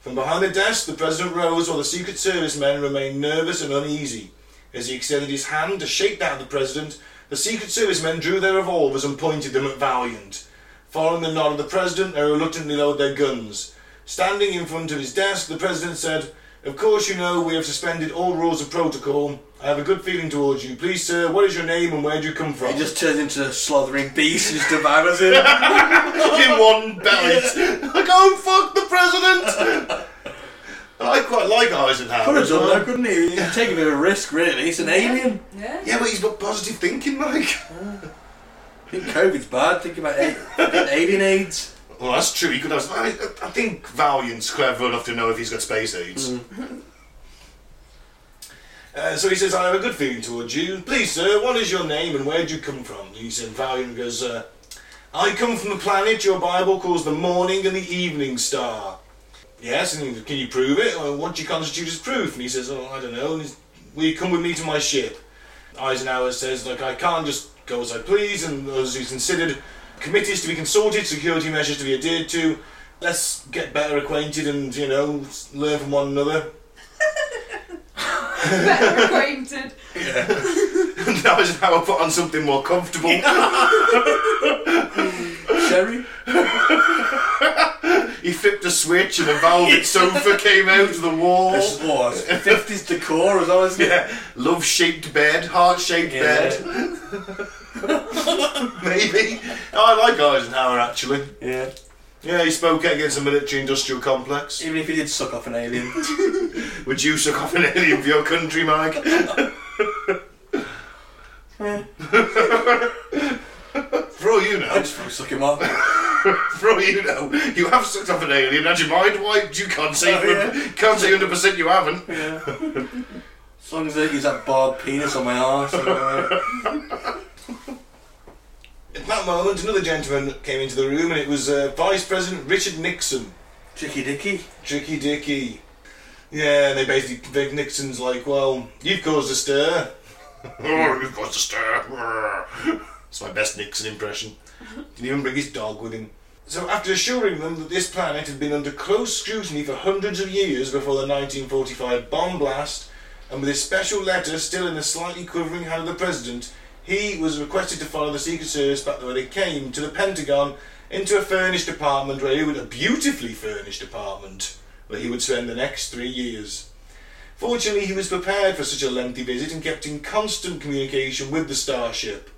From behind the desk, the President rose while the Secret Service men remained nervous and uneasy. As he extended his hand to shake that of the President, the Secret Service men drew their revolvers and pointed them at Valiant. Following the nod of the President, they reluctantly lowered their guns. Standing in front of his desk, the President said, Of course you know we have suspended all rules of protocol. I have a good feeling towards you. Please, sir, what is your name and where do you come from? He just turns into a slothering beast and just devours him. in one belly. Like, oh, fuck the President! I quite like Eisenhower. Could have as done well. that, couldn't he? He's taking a bit of a risk, really. He's an alien. Yeah. Yeah, but he's got positive thinking, Mike. Oh. I think COVID's bad. Think about a- fucking alien AIDS. Well, that's true. He could have. I, I think Valiant's clever enough to know if he's got space aids. Uh, so he says, I have a good feeling towards you. Please, sir, what is your name and where do you come from? And he said, Valiant goes, uh, I come from the planet your Bible calls the morning and the evening star. Yes, and can you prove it? Well, what do you constitute as proof? And he says, oh, I don't know. Will you come with me to my ship? Eisenhower says, like, I can't just go as I please, and as he's considered committees to be consulted, security measures to be adhered to. Let's get better acquainted and, you know, learn from one another. Better acquainted. Yeah. And Eisenhower put on something more comfortable. Sherry? he flipped a switch and a velvet sofa came out of the wall. This is what? 50s decor, as honestly. Yeah, love shaped bed, heart shaped Yeah. bed. Maybe. Oh, I like Eisenhower actually. Yeah. Yeah, he spoke against the military industrial complex. Even if he did suck off an alien. Would you suck off an alien for your country, Mike? For all you know. Know, just probably suck him off. for all you know, you have sucked off an alien, had your mind wiped, you can't say Oh, yeah. can't say hundred percent you haven't. Yeah. As long as they use that barbed penis on my arse. At that moment, another gentleman came into the room, and it was uh, Vice President Richard Nixon. Tricky Dicky. Tricky Dicky. Yeah, and they basically, Vic Nixon's like, well, you've caused a stir. oh, you've caused a stir. It's my best Nixon impression. Didn't even bring his dog with him. So after assuring them that this planet had been under close scrutiny for hundreds of years before the 1945 bomb blast, and with his special letter still in the slightly quivering hand of the President, he was requested to follow the Secret Service back where they came, to the Pentagon, into a furnished apartment where he would, a beautifully furnished apartment, where he would spend the next three years. Fortunately, he was prepared for such a lengthy visit and kept in constant communication with the starship.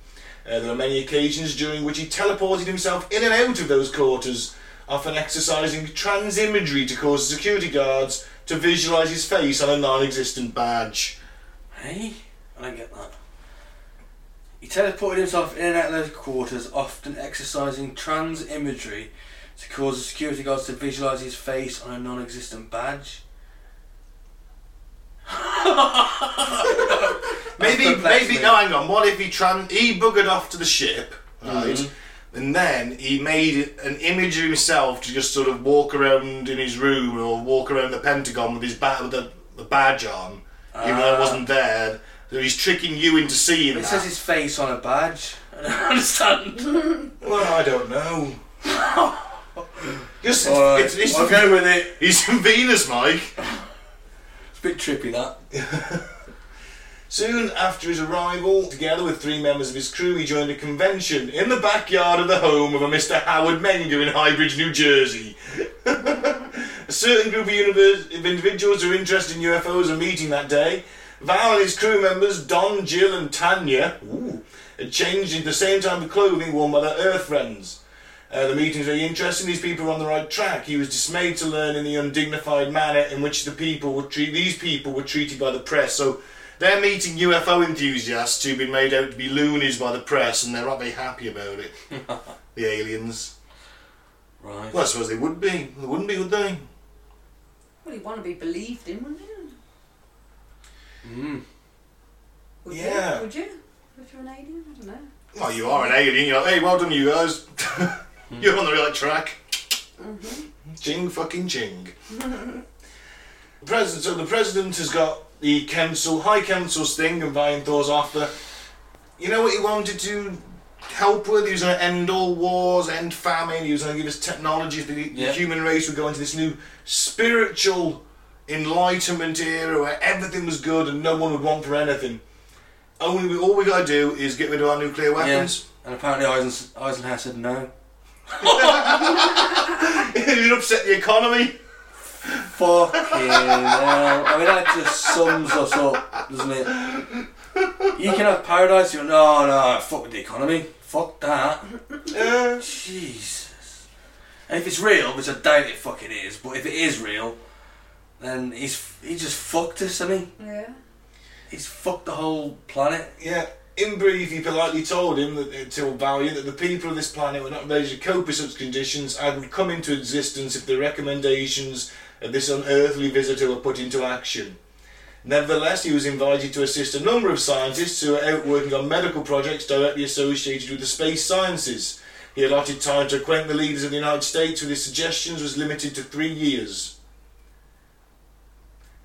Uh, there were many occasions during which he teleported himself in and out of those quarters, often exercising trans imagery to cause security guards to visualise his face on a non existent badge. Hey? I don't get that. He teleported himself in and out of those quarters, often exercising trans imagery to cause the security guards to visualise his face on a non existent badge. Maybe, perplexed maybe, me. no, hang on. What if he tran- he buggered off to the ship, right? Mhm. And then he made an image of himself to just sort of walk around in his room or walk around the Pentagon with his ba- with the, the badge on, even though it Ah. wasn't there. So he's tricking you into seeing It that. says his face on a badge. I don't understand. Well, I don't know. Just, Alright, it's, it's, I'll go with it. he's from Venus, Mike. It's a bit trippy that. Soon after his arrival, together with three members of his crew, he joined a convention in the backyard of the home of a Mr. Howard Menger in Highbridge, New Jersey. a certain group of, univers- of individuals who are interested in UFOs are meeting that day. Val and his crew members, Don, Jill, and Tanya, ooh, had changed into the same type of clothing worn by their Earth friends. Uh, the meeting was very interesting. These people were on the right track. He was dismayed to learn in the undignified manner in which the people were treat- these people were treated by the press. So they're meeting UFO enthusiasts who've been made out to be loonies by the press, and they're not very happy about it. the aliens. Right. Well, I suppose they would be. They wouldn't be, would they? Well, you want to be believed in, wouldn't you? Mm. Would Yeah. You? Would you? If you're an alien? I don't know. Well, you are an alien. You're like, hey, well done, you guys. You're on the right track. Ching fucking ching. president. So the president has got the council, High Council's thing, and Valiant Thor's offer. You know what he wanted to help with? He was going to end all wars, end famine. He was going to give us technology. The, the Yeah. human race would go into this new spiritual enlightenment era where everything was good and no one would want for anything. Only we, all we got to do is get rid of our nuclear weapons. And apparently Eisen, Eisenhower said no. it would upset the economy. Fucking hell. I mean, that just sums us up, doesn't it? You can have paradise, you're no, no, fuck with the economy. Fuck that. Yeah. Jesus. And if it's real, which I doubt it fucking is, but if it is real, then he's he just fucked us, hasn't he? Yeah. He's fucked the whole planet. Yeah. In brief, he politely told him that uh, to Valiant that the people of this planet were not ready to cope with such conditions and would come into existence if the recommendations of this unearthly visitor were put into action. Nevertheless, he was invited to assist a number of scientists who were out working on medical projects directly associated with the space sciences. He allotted time to acquaint the leaders of the United States with his suggestions was limited to three years.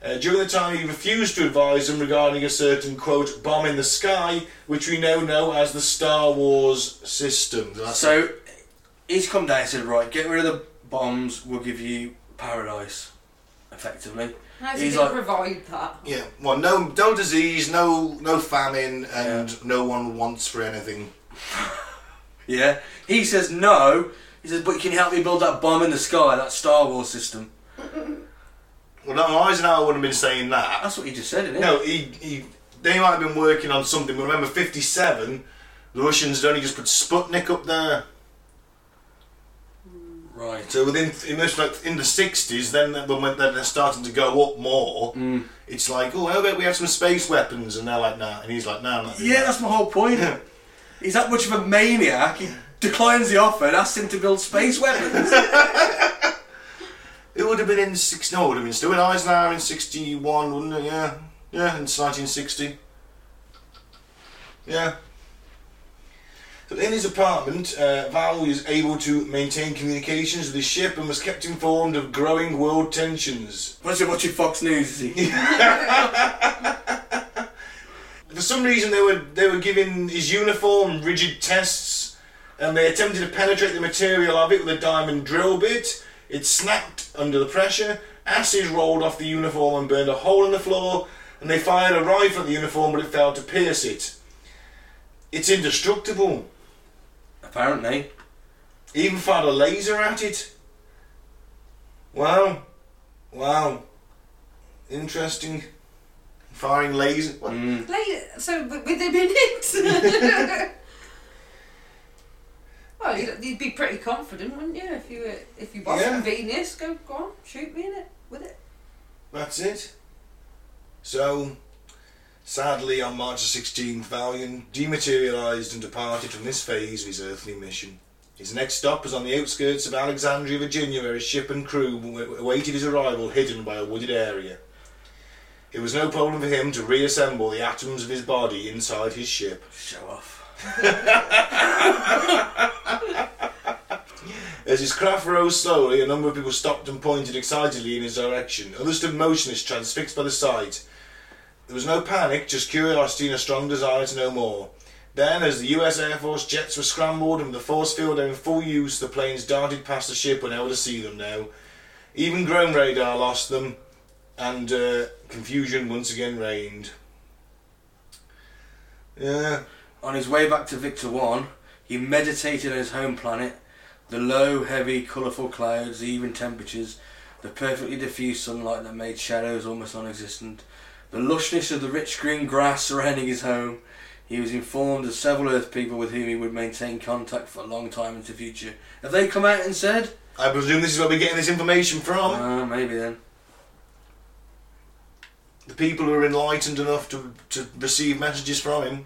Uh, during the time he refused to advise them regarding a certain quote bomb in the sky, which we now know as the Star Wars system. That's So he's come down and said, right, get rid of the bombs, we'll give you paradise, effectively. How's he He's going to like- provide that? yeah. Well, no, no disease, no, no famine, and no one wants for anything. Yeah. He says no. He says, but can you help me build that bomb in the sky, that Star Wars system? Well, no, Eisenhower wouldn't have been saying that. That's what he just said, isn't it? No, he, he, they might have been working on something. But remember, fifty-seven, the Russians had only just put Sputnik up there. Right. So within, in most like in the sixties, then when when they're starting to go up more, Mm. it's like, oh, how about we have some space weapons? And they're like, nah. And he's like, nah, I'm not Yeah, that. that's my whole point. He's that much of a maniac. He declines the offer and asks him to build space weapons. It would have been in six. No, it would have been still in Eisenhower in sixty-one, wouldn't it? Yeah. Yeah, it's 1960. Yeah. So in his apartment, uh, Val was able to maintain communications with his ship and was kept informed of growing world tensions. What's it watching Fox News? Is he? For some reason, they were they were giving his uniform rigid tests, and they attempted to penetrate the material of it with a diamond drill bit. It snapped under the pressure. ashes rolled off the uniform and burned a hole in the floor. And they fired a rifle at the uniform, but it failed to pierce it. It's indestructible. Apparently. Even fired a laser at it. Wow. Wow. Interesting. Firing laser. What? Mm. Like, so w- with him in it. Well, you'd, you'd be pretty confident, wouldn't you? If you were, if you Yeah. Venus, go go on, shoot me in it with it. That's it. So, sadly, on March the 16th, Valiant dematerialised and departed from this phase of his earthly mission. His next stop was on the outskirts of Alexandria, Virginia, where his ship and crew awaited his arrival hidden by a wooded area. It was no problem for him to reassemble the atoms of his body inside his ship. Show off. As his craft rose slowly, a number of people stopped and pointed excitedly in his direction. Others stood motionless, transfixed by the sight. There was no panic, just curiosity and a strong desire to know more. Then, as the US Air Force jets were scrambled and the force field in full use, the planes darted past the ship unable to see them now. Even ground radar lost them, and uh, confusion once again reigned. Yeah, On his way back to Victor 1, he meditated on his home planet. The low, heavy, colourful clouds, the even temperatures, the perfectly diffused sunlight that made shadows almost non existent, the lushness of the rich green grass surrounding his home. He was informed of several Earth people with whom he would maintain contact for a long time into the future. Have they come out and said? I presume this is where we're getting this information from. Ah, maybe then. the people who are enlightened enough to, to receive messages from him.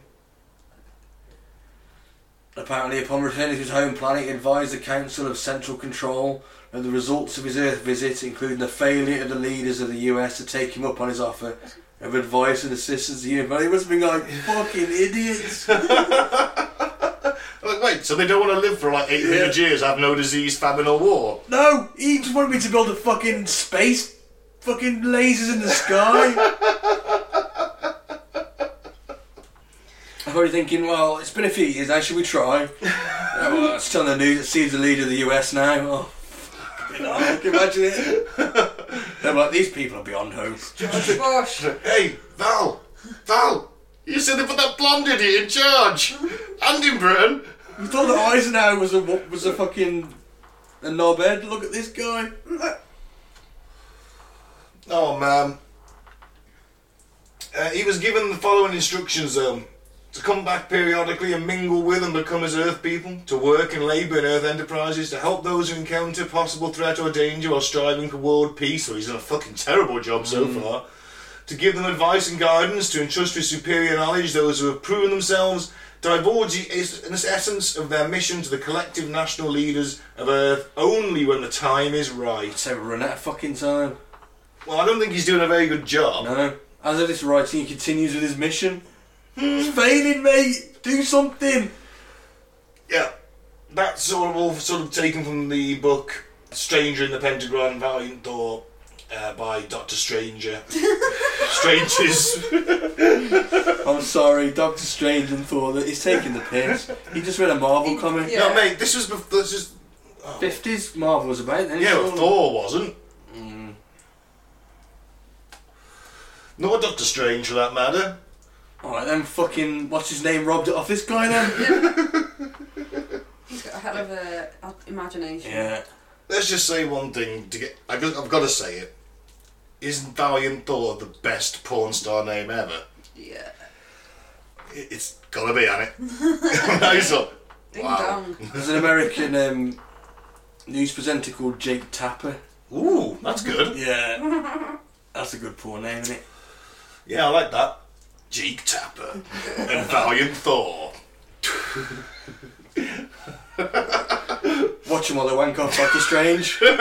Apparently, upon returning to his home planet, he advised the Council of Central Control of the results of his Earth visit, including the failure of the leaders of the US to take him up on his offer of advice and assistance to the Union. He must have been like, fucking idiots. Like, wait, so they don't want to live for like 800 years, have no disease, famine, or war? No, he just wanted me to build a fucking space, fucking lasers in the sky. I'm probably thinking, well, it's been a few years now, should we try? oh, well, it's telling the news that Steve's the leader of the US now. Oh, fucking hell, can you imagine it? They're like, these people are beyond hope. George Bush. Hey, Val! Val! You said they put that blonde idiot in charge! And in Britain! You thought that Eisenhower was a was a fucking a knobhead? Look at this guy. Oh, man. Uh, he was given the following instructions, um, to come back periodically and mingle with and become as Earth people, to work and labour in Earth enterprises, to help those who encounter possible threat or danger while striving for world peace. Well, he's done a fucking terrible job so mm. far. To give them advice and guidance, to entrust with superior knowledge those who have proven themselves, divulge the es- the essence of their mission to the collective national leaders of Earth only when the time is right. So run out of fucking time. Well, I don't think he's doing a very good job. No. As of this writing, he continues with his mission. He's failing, mate. Do something. Yeah, that's sort of all sort of taken from the book Stranger in the Pentagon, Valiant Thor, uh, by Doctor Stranger. Strangers. I'm sorry, Doctor Strange and Thor. That he's taking the piss. He just read a Marvel comic. Yeah. No, mate, this was bef- this is Fifties Marvel was about. Then yeah, but. Thor wasn't. Mm. Nor Doctor Strange, for that matter. Alright then, fucking what's his name? Robbed it off this guy then. He's got a hell of a uh, imagination. yeah. Let's just say one thing to get. I got, I've got to say it. Isn't Valiant Thor the best porn star name ever? Yeah. It- It's gotta be, hasn't it? nice one. Ding Wow. dong. There's an American um, news presenter called Jake Tapper. Ooh, that's good. Yeah. That's a good porn name, isn't it? Yeah, I like that. Jake Tapper and Valiant Thor. Watch him while they wank off Doctor Strange. And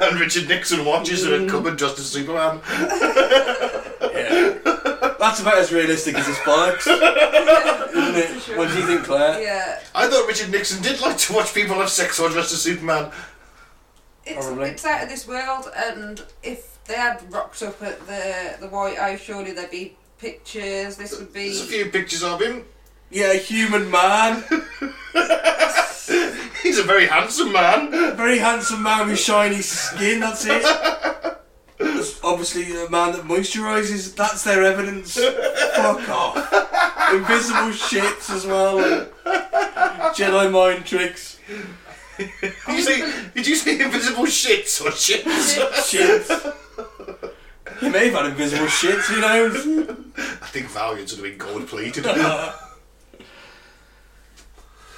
and Richard Nixon watches in a cupboard dressed as Superman. Yeah. That's about as realistic as the spikes, isn't it? Sure. What do you think, Claire? Yeah, I thought Richard Nixon did like to watch people have sex or dressed as Superman. it's, Probably. it's out of this world, and if they had rocked up at the the White House, surely there'd be pictures. This would be. There's a few pictures of him. Yeah, human man. He's a very handsome man. Very handsome man with shiny skin, that's it. It's obviously a man that moisturises, that's their evidence. Fuck off. Invisible shits as well. Jedi mind tricks. Did you say, did you say invisible shits or shits? Shits. He may have had invisible shits, you know. I think Valiant's would have been gold plated.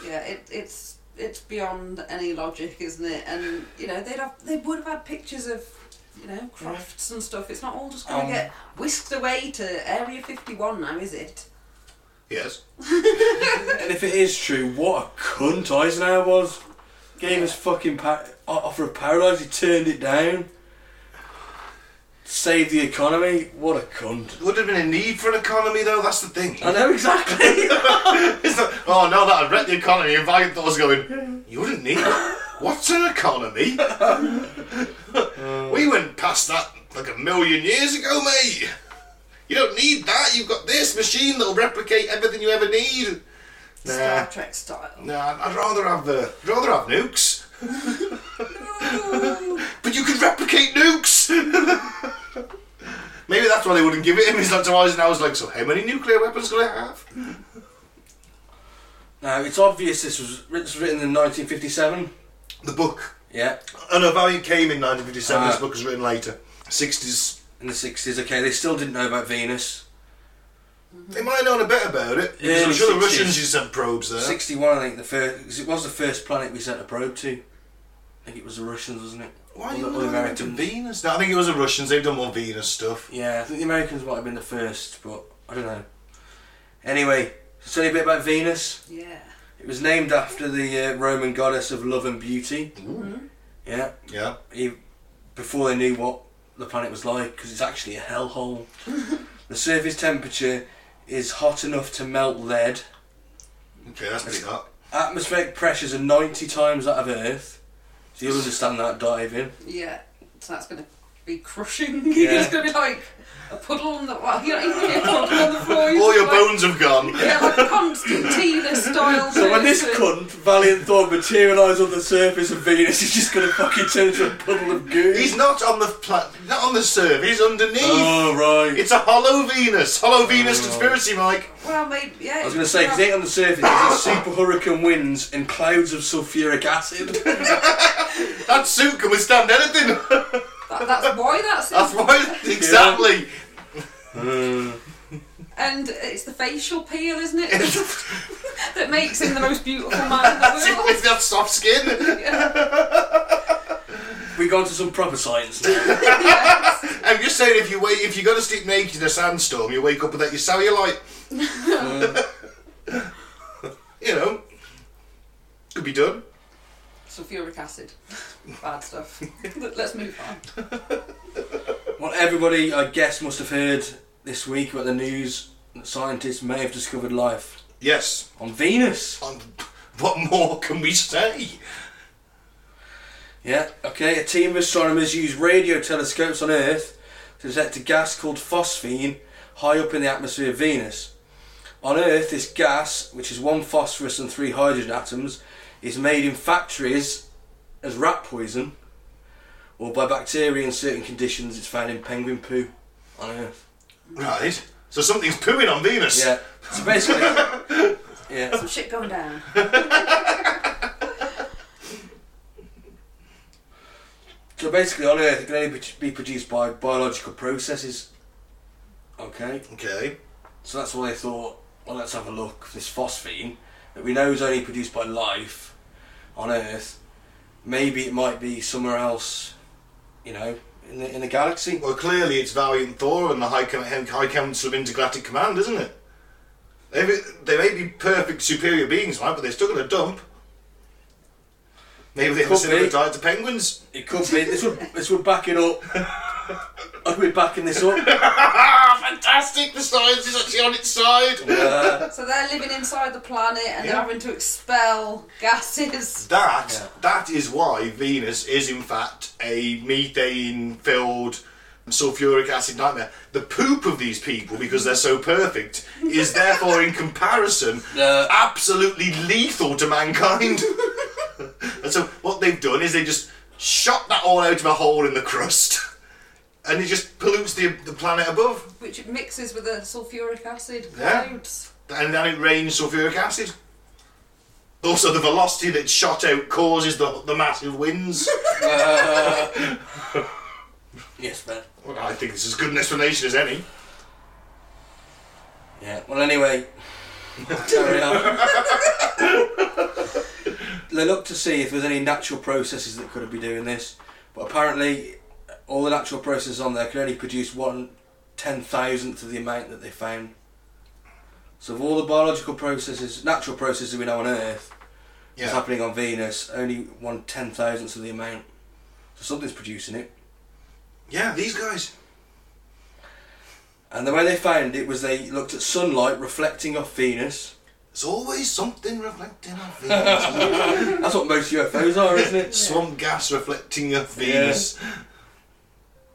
Yeah, it, it's it's beyond any logic, isn't it? And you know they'd have they would have had pictures of you know crafts and stuff. It's not all just going to Um, get whisked away to Area Fifty One now, is it? yes. And if it is true, what a cunt Eisenhower was. Gave us fucking pa- offer of paradise, he turned it down. Saved the economy, what a cunt. Would have been a need for an economy though, that's the thing. I know exactly. It's not, oh no, that would wreck the economy If I thought was going, you wouldn't need. What's an economy? we went past that like a million years ago, mate. You don't need that, you've got this machine that'll replicate everything you ever need. Nah, Star Trek style. nah, I'd rather have the, I'd rather have nukes. but you could replicate nukes! Maybe that's why they wouldn't give it him. He's like to Eisenhower's like, so how many nuclear weapons can I have? now, it's obvious this was, written in 1957. The book. Yeah, Oh no, Valiant came in 1957. Ah. this book was written later. 60s. in the 60s. Okay, they still didn't know about Venus. They might have known a bit about it. Yeah, Because I'm sure the 60s. Russians used to send probes there. 61, I think, the first, 'cause it was the first planet we sent a probe to. I think it was the Russians, wasn't it? Why Or you the- or the went to Americans. Venus? No, I think it was the Russians. They've done more Venus stuff. Yeah, I think the Americans might have been the first, but I don't know. Anyway, tell you a bit about Venus. Yeah. It was named after the uh, Roman goddess of love and beauty. Yeah, Yeah. e- before they knew what the planet was like, because it's actually a hellhole. the surface temperature is hot enough to melt lead. Okay, that's pretty hot. Atmospheric pressures are 90 times that of Earth. So you'll understand that diving. Yeah. So that's going to be crushing. Yeah. it's going to be like a puddle on the well, you're not even a puddle on the floor. you're All your like, bones have gone. Yeah, like a Constantina style. So when this person. cunt, Valiant Thor, materialise on the surface of Venus, he's just going to fucking turn into a puddle of goo. He's not on the pla- not on the surface. He's underneath. Oh, right. It's a hollow Venus. Hollow Venus oh. conspiracy, Mike. Well, maybe yeah. I was going to say, because it ain't on the surface, there's super hurricane winds and clouds of sulfuric acid. That suit can withstand anything. That, that's why that's. That's why. Exactly. And it's the facial peel, isn't it? that makes him the most beautiful man in That's the it world. with that soft skin. we go on to some proper science now. Yes. I'm just saying, if you wait, if you go to sleep naked in a sandstorm, you wake up with without your cellulite. you like you know, could be done. Sulfuric acid. Bad stuff. Let's move on. What everybody, I guess, must have heard this week about the news that scientists may have discovered life Yes. on Venus. Um, what more can we say? Yeah, okay. A team of astronomers used radio telescopes on Earth to detect a gas called phosphine high up in the atmosphere of Venus. On Earth, this gas, which is one phosphorus and three hydrogen atoms, is made in factories as rat poison or by bacteria in certain conditions. It's found in penguin poo on Earth. Right. So something's pooing on Venus. Yeah, so basically, yeah. Some shit going down. So basically, on Earth, it can only be produced by biological processes. Okay. Okay. So that's why they thought, well, let's have a look. This phosphine that we know is only produced by life on Earth. Maybe it might be somewhere else, you know, in the in the galaxy. Well, clearly it's Valiant Thor and the High, High Council of Intergalactic Command, isn't it? They may, they may be perfect superior beings, right? But they're still going to dump. Maybe they Could be. diet to penguins. It could be. This would this would back it up. I'd be backing this up. Fantastic! The science is actually on its side. Uh, So they're living inside the planet and Yeah. they're having to expel gases. That Yeah. that is why Venus is in fact a methane-filled sulfuric acid nightmare. The poop of these people, because they're so perfect, is therefore in comparison Uh. absolutely lethal to mankind. and so what they've done is they just shot that all out of a hole in the crust, and it just pollutes the the planet above, Which mixes with the sulfuric acid Yeah. clouds. and then it rains sulfuric acid. Also, the velocity that's shot out causes the the massive winds. yes, man. Well, I think it's as good an explanation as any. Yeah. Well, anyway, carry on. they looked to see if there's any natural processes that could have be doing this, but apparently, all the natural processes on there can only produce one ten thousandth of the amount that they found. So, of all the biological processes, natural processes we know on Earth, that's happening on Venus, only one ten thousandth of the amount. So something's producing it. Yeah, these guys. And the way they found it was they looked at sunlight reflecting off Venus. There's always something reflecting off Venus. That's what most UFOs are, isn't it? Swamp gas reflecting off Venus.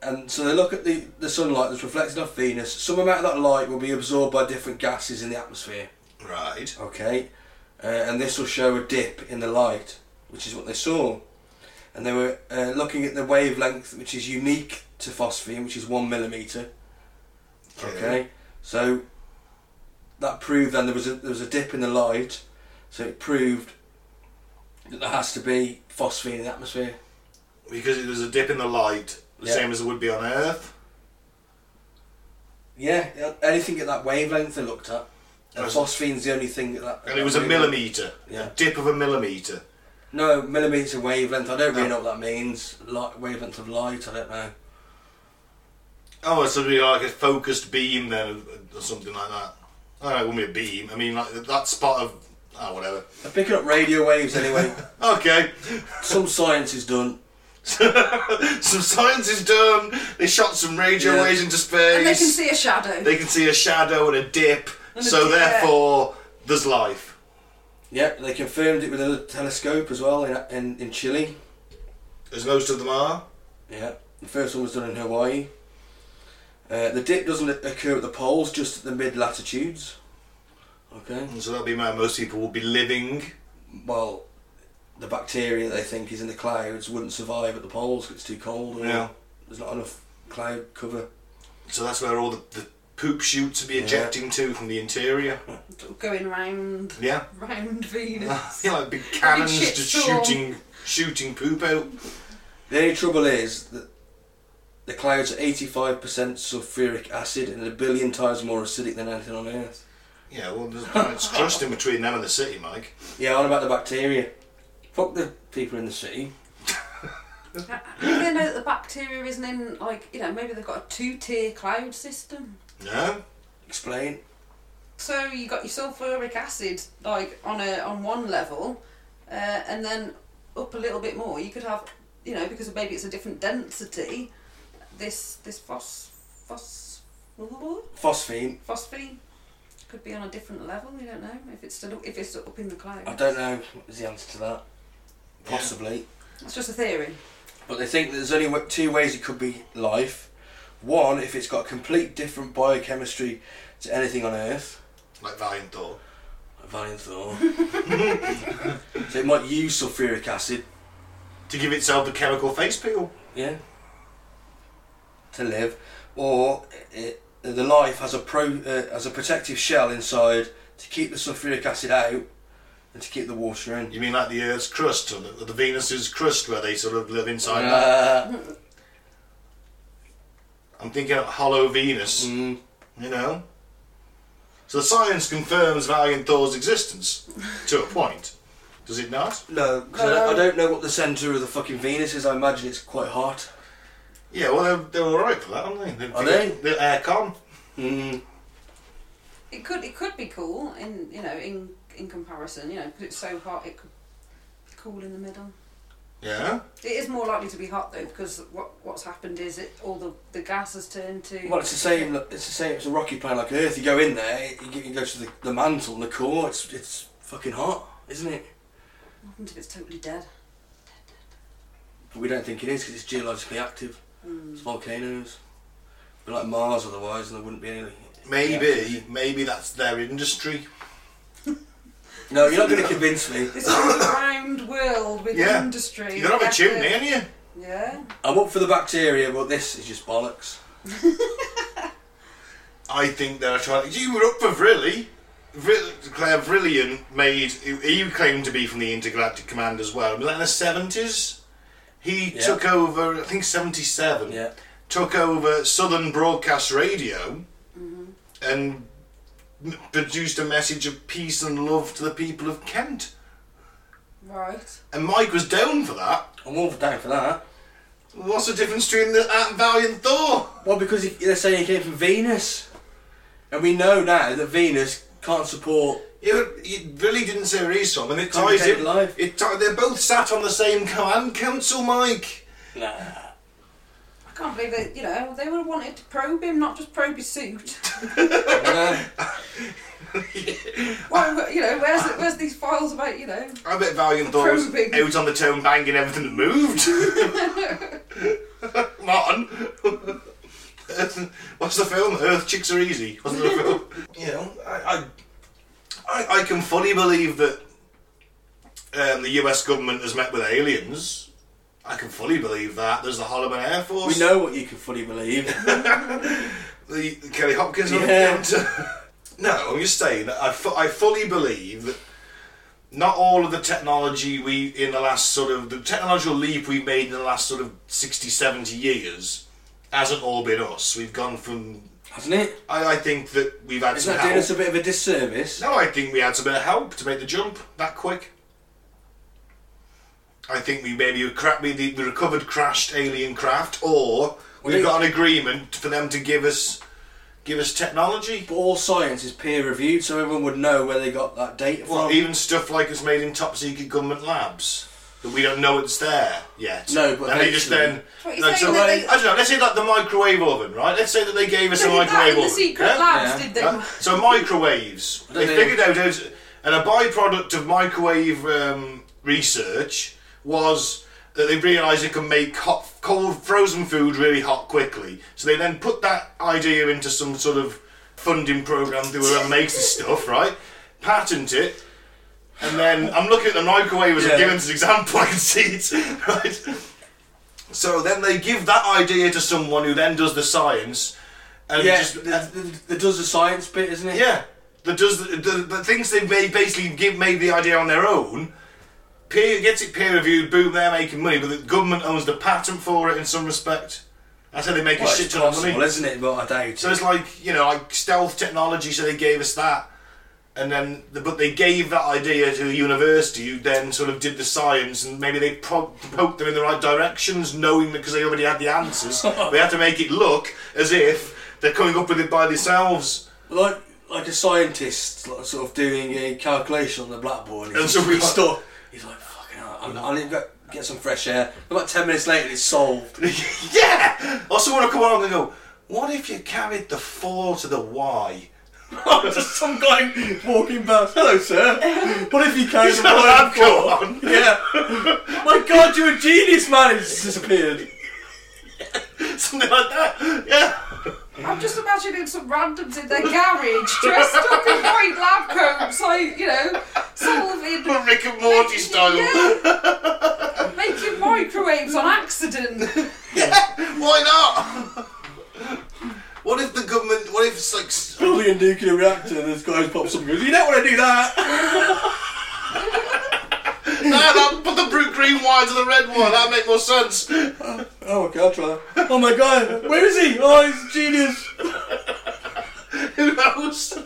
And so they look at the, the sunlight that's reflected off Venus. Some amount of that light will be absorbed by different gases in the atmosphere. Right. Okay, uh, and this will show a dip in the light, which is what they saw. And they were uh, looking at the wavelength, which is unique to phosphine, which is one millimeter. Okay, so that proved then there was a there was a dip in the light, so it proved that there has to be phosphine in the atmosphere. Because there's a dip in the light, the Yeah. same as it would be on Earth. Yeah, anything at that wavelength they looked at. And phosphine's the only thing that. that And it was a millimetre. Yeah. A dip of a millimetre. No, millimetre wavelength. I don't really No. know what that means. Light, wavelength of light. I don't know. Oh, so it'd be like a focused beam then, or something like that. Oh, it wouldn't be a beam. I mean, like that spot of. Oh, whatever. I'm picking up radio waves anyway. Okay. Some science is done. some science is done. They shot some radio Yeah. waves into space. And they can see a shadow. They can see a shadow and a dip. And a so dip, therefore, there's life. Yep, they confirmed it with a telescope as well in, in, in Chile. As most of them are. Yeah, the first one was done in Hawaii. Uh, the dip doesn't occur at the poles, just at the mid latitudes. Okay. And so that'll be where most people will be living. Well, the bacteria that they think is in the clouds wouldn't survive at the poles 'cause it's too cold. Or Yeah. There's not enough cloud cover. So that's where all the, the poop shoots will be Yeah. ejecting to from the interior. Going round, Yeah. round Venus. yeah, like big cannons shit just storm. shooting shooting poop out. The only trouble is that the clouds are 85% sulfuric acid and a billion times more acidic than anything on Earth. Yeah, well, there's it's crushed in between them and the city, Mike. Yeah, on about the bacteria. Fuck the people in the city. Do they know that the bacteria isn't in, like, you know, maybe they've got a two tier cloud system? No? Explain. So you got your sulfuric acid, like, on a on one level, uh, and then up a little bit more, you could have, you know, because maybe it's a different density, this this phos, phos, Phosphine. phosphine could be on a different level. You don't know if it's still if it's up in the clouds. I don't know is the answer to that. Possibly. It's just a theory. But they think there's only two ways it could be life. One, if it's got complete different biochemistry to anything on Earth. Like Valiant Thor. A valiant thought. so it might use sulfuric acid, To give itself the chemical face peel. yeah, to live, or it, the life has a pro uh, has a protective shell inside to keep the sulfuric acid out and to keep the water in. You mean like the Earth's crust, or the, the Venus's crust, where they sort of live inside that? Uh, I'm thinking of Hollow Venus, mm, you know? So the science confirms Valiant Thor's existence, to a point. Does it not? no, 'cause I, don't, I don't know what the centre of the fucking Venus is. I imagine it's quite hot. Yeah, well, they're, they're alright for that, aren't they? Are they? They're aircon. Mm, It could it could be cool in you know in in comparison. You know because it's so hot it could be cool in the middle. Yeah. It is more likely to be hot though because what what's happened is it all the, the gas has turned to. Well, it's the same. It's the same. It's a rocky planet like Earth. You go in there, you, get- you go to the, the mantle and the core. It's it's fucking hot, isn't it? What happens if it's totally dead? But we don't think it is because it's geologically active. Hmm. It's volcanoes. Be like Mars otherwise, and there wouldn't be any. Maybe, maybe that's their industry. No, you're not going to convince me. This is a round world with Yeah. industry. You don't have a have chimney, to- you? Yeah. I'm up for the bacteria, but this is just bollocks. I think they're trying. You were up for Vrilly. Vril- Claire Vrillon made. He claimed to be from the Intergalactic Command as well. Was that in the seventies? He Yeah. took over. I think seventy-seven. Yeah. Took over Southern Broadcast Radio, mm-hmm. and m- produced a message of peace and love to the people of Kent. Right. And Mike was down for that. I'm all down for that. What's the difference between the Ant Valiant Thor? Well, because he, they're saying he came from Venus, and we know now that Venus can't support. You, you really didn't say where he's from, and it ties Complicated in. life. It ti- they're both sat on the same command council, Mike. Nah. I can't believe that, you know, they would have wanted to probe him, not just probe his suit. Yeah. Well, you know, where's where's these files about, you know? I bet Valiant Thor was Probing. out on the town banging everything that moved. Martin. What's the film? Earth Chicks Are Easy. Wasn't there film? you know, I, I, I, I can fully believe that um, the US government has met with aliens. I can fully believe that. There's the Holloman Air Force. We know what you can fully believe. the Kelly Hopkins on Yeah. the No, I'm just saying that I, fu- I fully believe that not all of the technology we in the last sort of the technological leap we've made in the last sort of 60 70 years hasn't all been us we've gone from Hasn't it? I, I think that we've had Isn't some that doing us a bit of a disservice? no I think we had some bit of help to make the jump that quick I think we maybe cra- we, we recovered crashed alien craft or we've they- got an agreement for them to give us give us technology But all science is peer reviewed, so everyone would know where they got that data Well, from. even stuff like it's made in top secret government labs that we don't know it's there yet. No, but and they just then. Like, so, they- I don't know. Let's say like the microwave oven, right? Let's say that they gave us a did that microwave in the oven. secret yeah? labs, Yeah. did they? Yeah? So microwaves. They know. figured out, how to- and a byproduct of microwave um, research was that they realised it can make hot, cold, frozen food really hot quickly. So they then put that idea into some sort of funding program through uh, whoever makes this stuff, right? Patent it. And then I'm looking at the microwave as Yeah. a given as an example. I can see it, right? So then they give that idea to someone who then does the science, and yeah, just the, the, the does the science bit, isn't it? yeah, that does the, the, the things they made basically give made the idea on their own. Peer gets it peer reviewed, boom, they're making money, but the government owns the patent for it in some respect. That's how they make Well, a shit ton of money. isn't it? But I doubt it. So it's like you know, like stealth technology. So they gave us that, and then the, but they gave that idea to a university who then sort of did the science, and maybe they pro- poked them in the right directions, knowing because they already had the answers, they had to make it look as if they're coming up with it by themselves. like like a scientist, like, sort of doing a calculation on the blackboard. And And so we stuff. He's like, I'm, I need to go get some fresh air. About ten minutes later, it's solved. yeah. Or someone will come along and go, "What if you carried the four to the Y?" Just some guy walking past. Hello, sir. What if you carried the that boy lab on? Yeah. My God, you're a genius, man. It's disappeared. Something like that. Yeah. I'm just imagining some randoms in their garage dressed up in white lab coats, like, you know, solving. Rick and Morty style. Yeah. Making microwaves on accident. Yeah, Why not? What if the government? What if it's like? Building a nuclear reactor, and this guy pops up and goes, "You don't want to do that." No, that, put the brute green wine to the red one. That'd make more sense. Oh, okay, I'll try that. Oh my God, where is he? Oh, he's a genius. Who knows?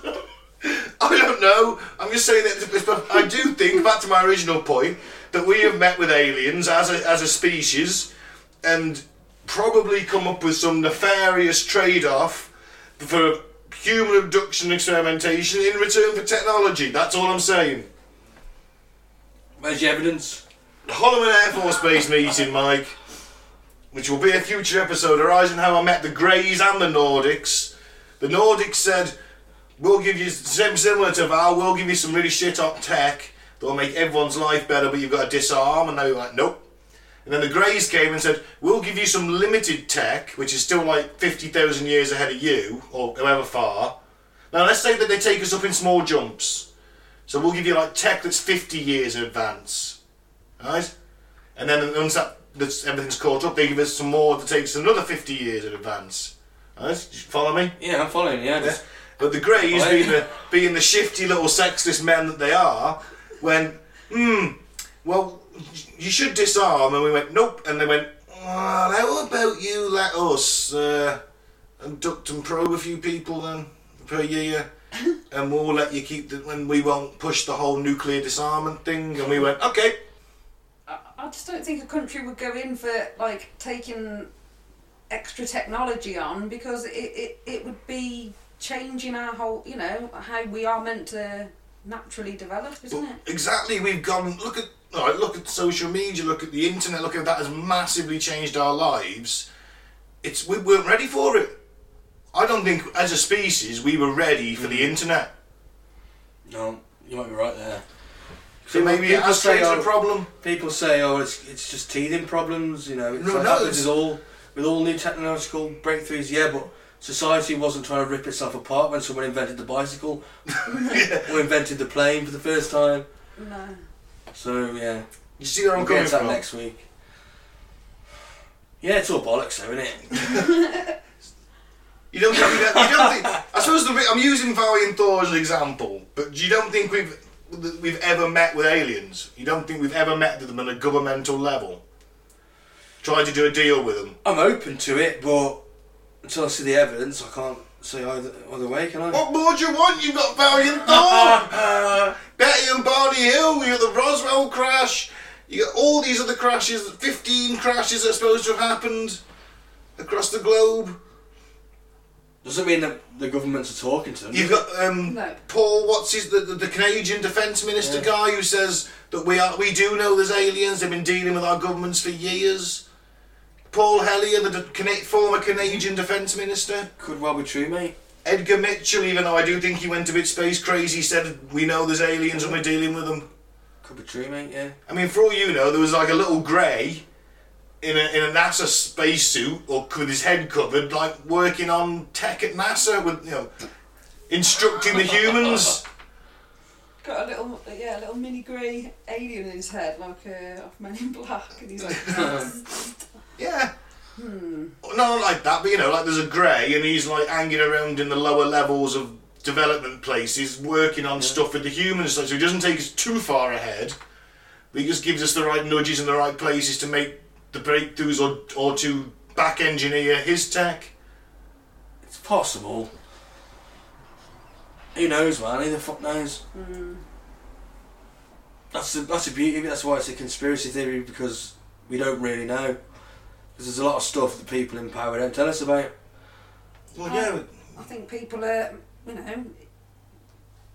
I don't know. I'm just saying that I do think back to my original point that we have met with aliens as a, as a species and probably come up with some nefarious trade-off for human abduction experimentation in return for technology. That's all I'm saying. Where's your evidence? Holloman Air Force Base meeting, Mike, which will be a future episode arising how I met the Greys and the Nordics. The Nordics said, we'll give you, same similar to Val, we'll give you some really shit up tech that'll make everyone's life better, but you've got to disarm. And they were like, nope. And then the Greys came and said, we'll give you some limited tech, which is still like 50,000 years ahead of you, or however far. Now let's say that they take us up in small jumps. So we'll give you like tech that's 50 years in advance. Right? And then once that that's, everything's caught up, they give us some more that takes another 50 years in advance. Right? You follow me? Yeah, I'm following. Yeah, Yeah. But the Greys, being the, being the shifty little sexless men that they are, went, hmm, well, you should disarm. And we went, nope. And they went, well, how about you let us uh, abduct and probe a few people then per year? And we'll let you keep the, when we won't push the whole nuclear disarmament thing. And we went, okay. I, I just don't think a country would go in for like taking extra technology on because it, it, it would be changing our whole, you know, how we are meant to naturally develop, isn't it? exactly, we've gone. Look at right, look at social media. Look at the internet. Look at that has massively changed our lives. It's we weren't ready for it. I don't think, as a species, we were ready for the mm. internet. no, you might be right there. So maybe it people has say, created oh, a problem. People say, "Oh, it's it's just teething problems," you know. It's No, like no, happens it's- with all with all new technological breakthroughs. Yeah, but society wasn't trying to rip itself apart when someone invented the bicycle or invented the plane for the first time. No. So yeah, You see where I'm we'll coming get to that from? next week. Yeah, it's all bollocks, though, isn't it? You don't think? You don't, think? I suppose the, I'm using Valiant Thor as an example, but you don't think we've we've ever met with aliens? You don't think we've ever met with them on a governmental level? Tried to do a deal with them? I'm open to it, but until I see the evidence, I can't say either either way, can I? What more do you want? You've got Valiant Thor, Betty and Barney Hill. You got the Roswell crash. You got all these other crashes. Fifteen crashes that are supposed to have happened across the globe. Doesn't mean that the governments are talking to them. You've got um, No. Paul. What's his the, the, the Canadian Defence Minister Yeah. guy who says that we are we do know there's aliens. They've been dealing with our governments for years. Paul Hellyer, the de- Cana- former Canadian Defence Minister. Could well be true, mate. Edgar Mitchell, even though I do think he went a bit space crazy, said we know there's aliens and we're dealing with them. Could be true, mate. Yeah. I mean, for all you know, there was like a little grey in a in a NASA spacesuit or with his head covered, like working on tech at NASA with you know instructing the humans. Got a little, yeah, a little mini grey alien in his head, like uh, off Men in Black, and he's like, Yeah. hmm. Not like that, but you know, like there's a grey and he's like hanging around in the lower levels of development places, working on stuff with the humans. So he doesn't take us too far ahead, but he just gives us the right nudges in the right places to make the breakthroughs or, or to back engineer his tech. It's possible. Who knows, man? Who the fuck knows? Hmm. That's the that's the beauty. of it. That's why it's a conspiracy theory because we don't really know. Because there's a lot of stuff that people in power don't tell us about. Well, yeah, I think people are, you know,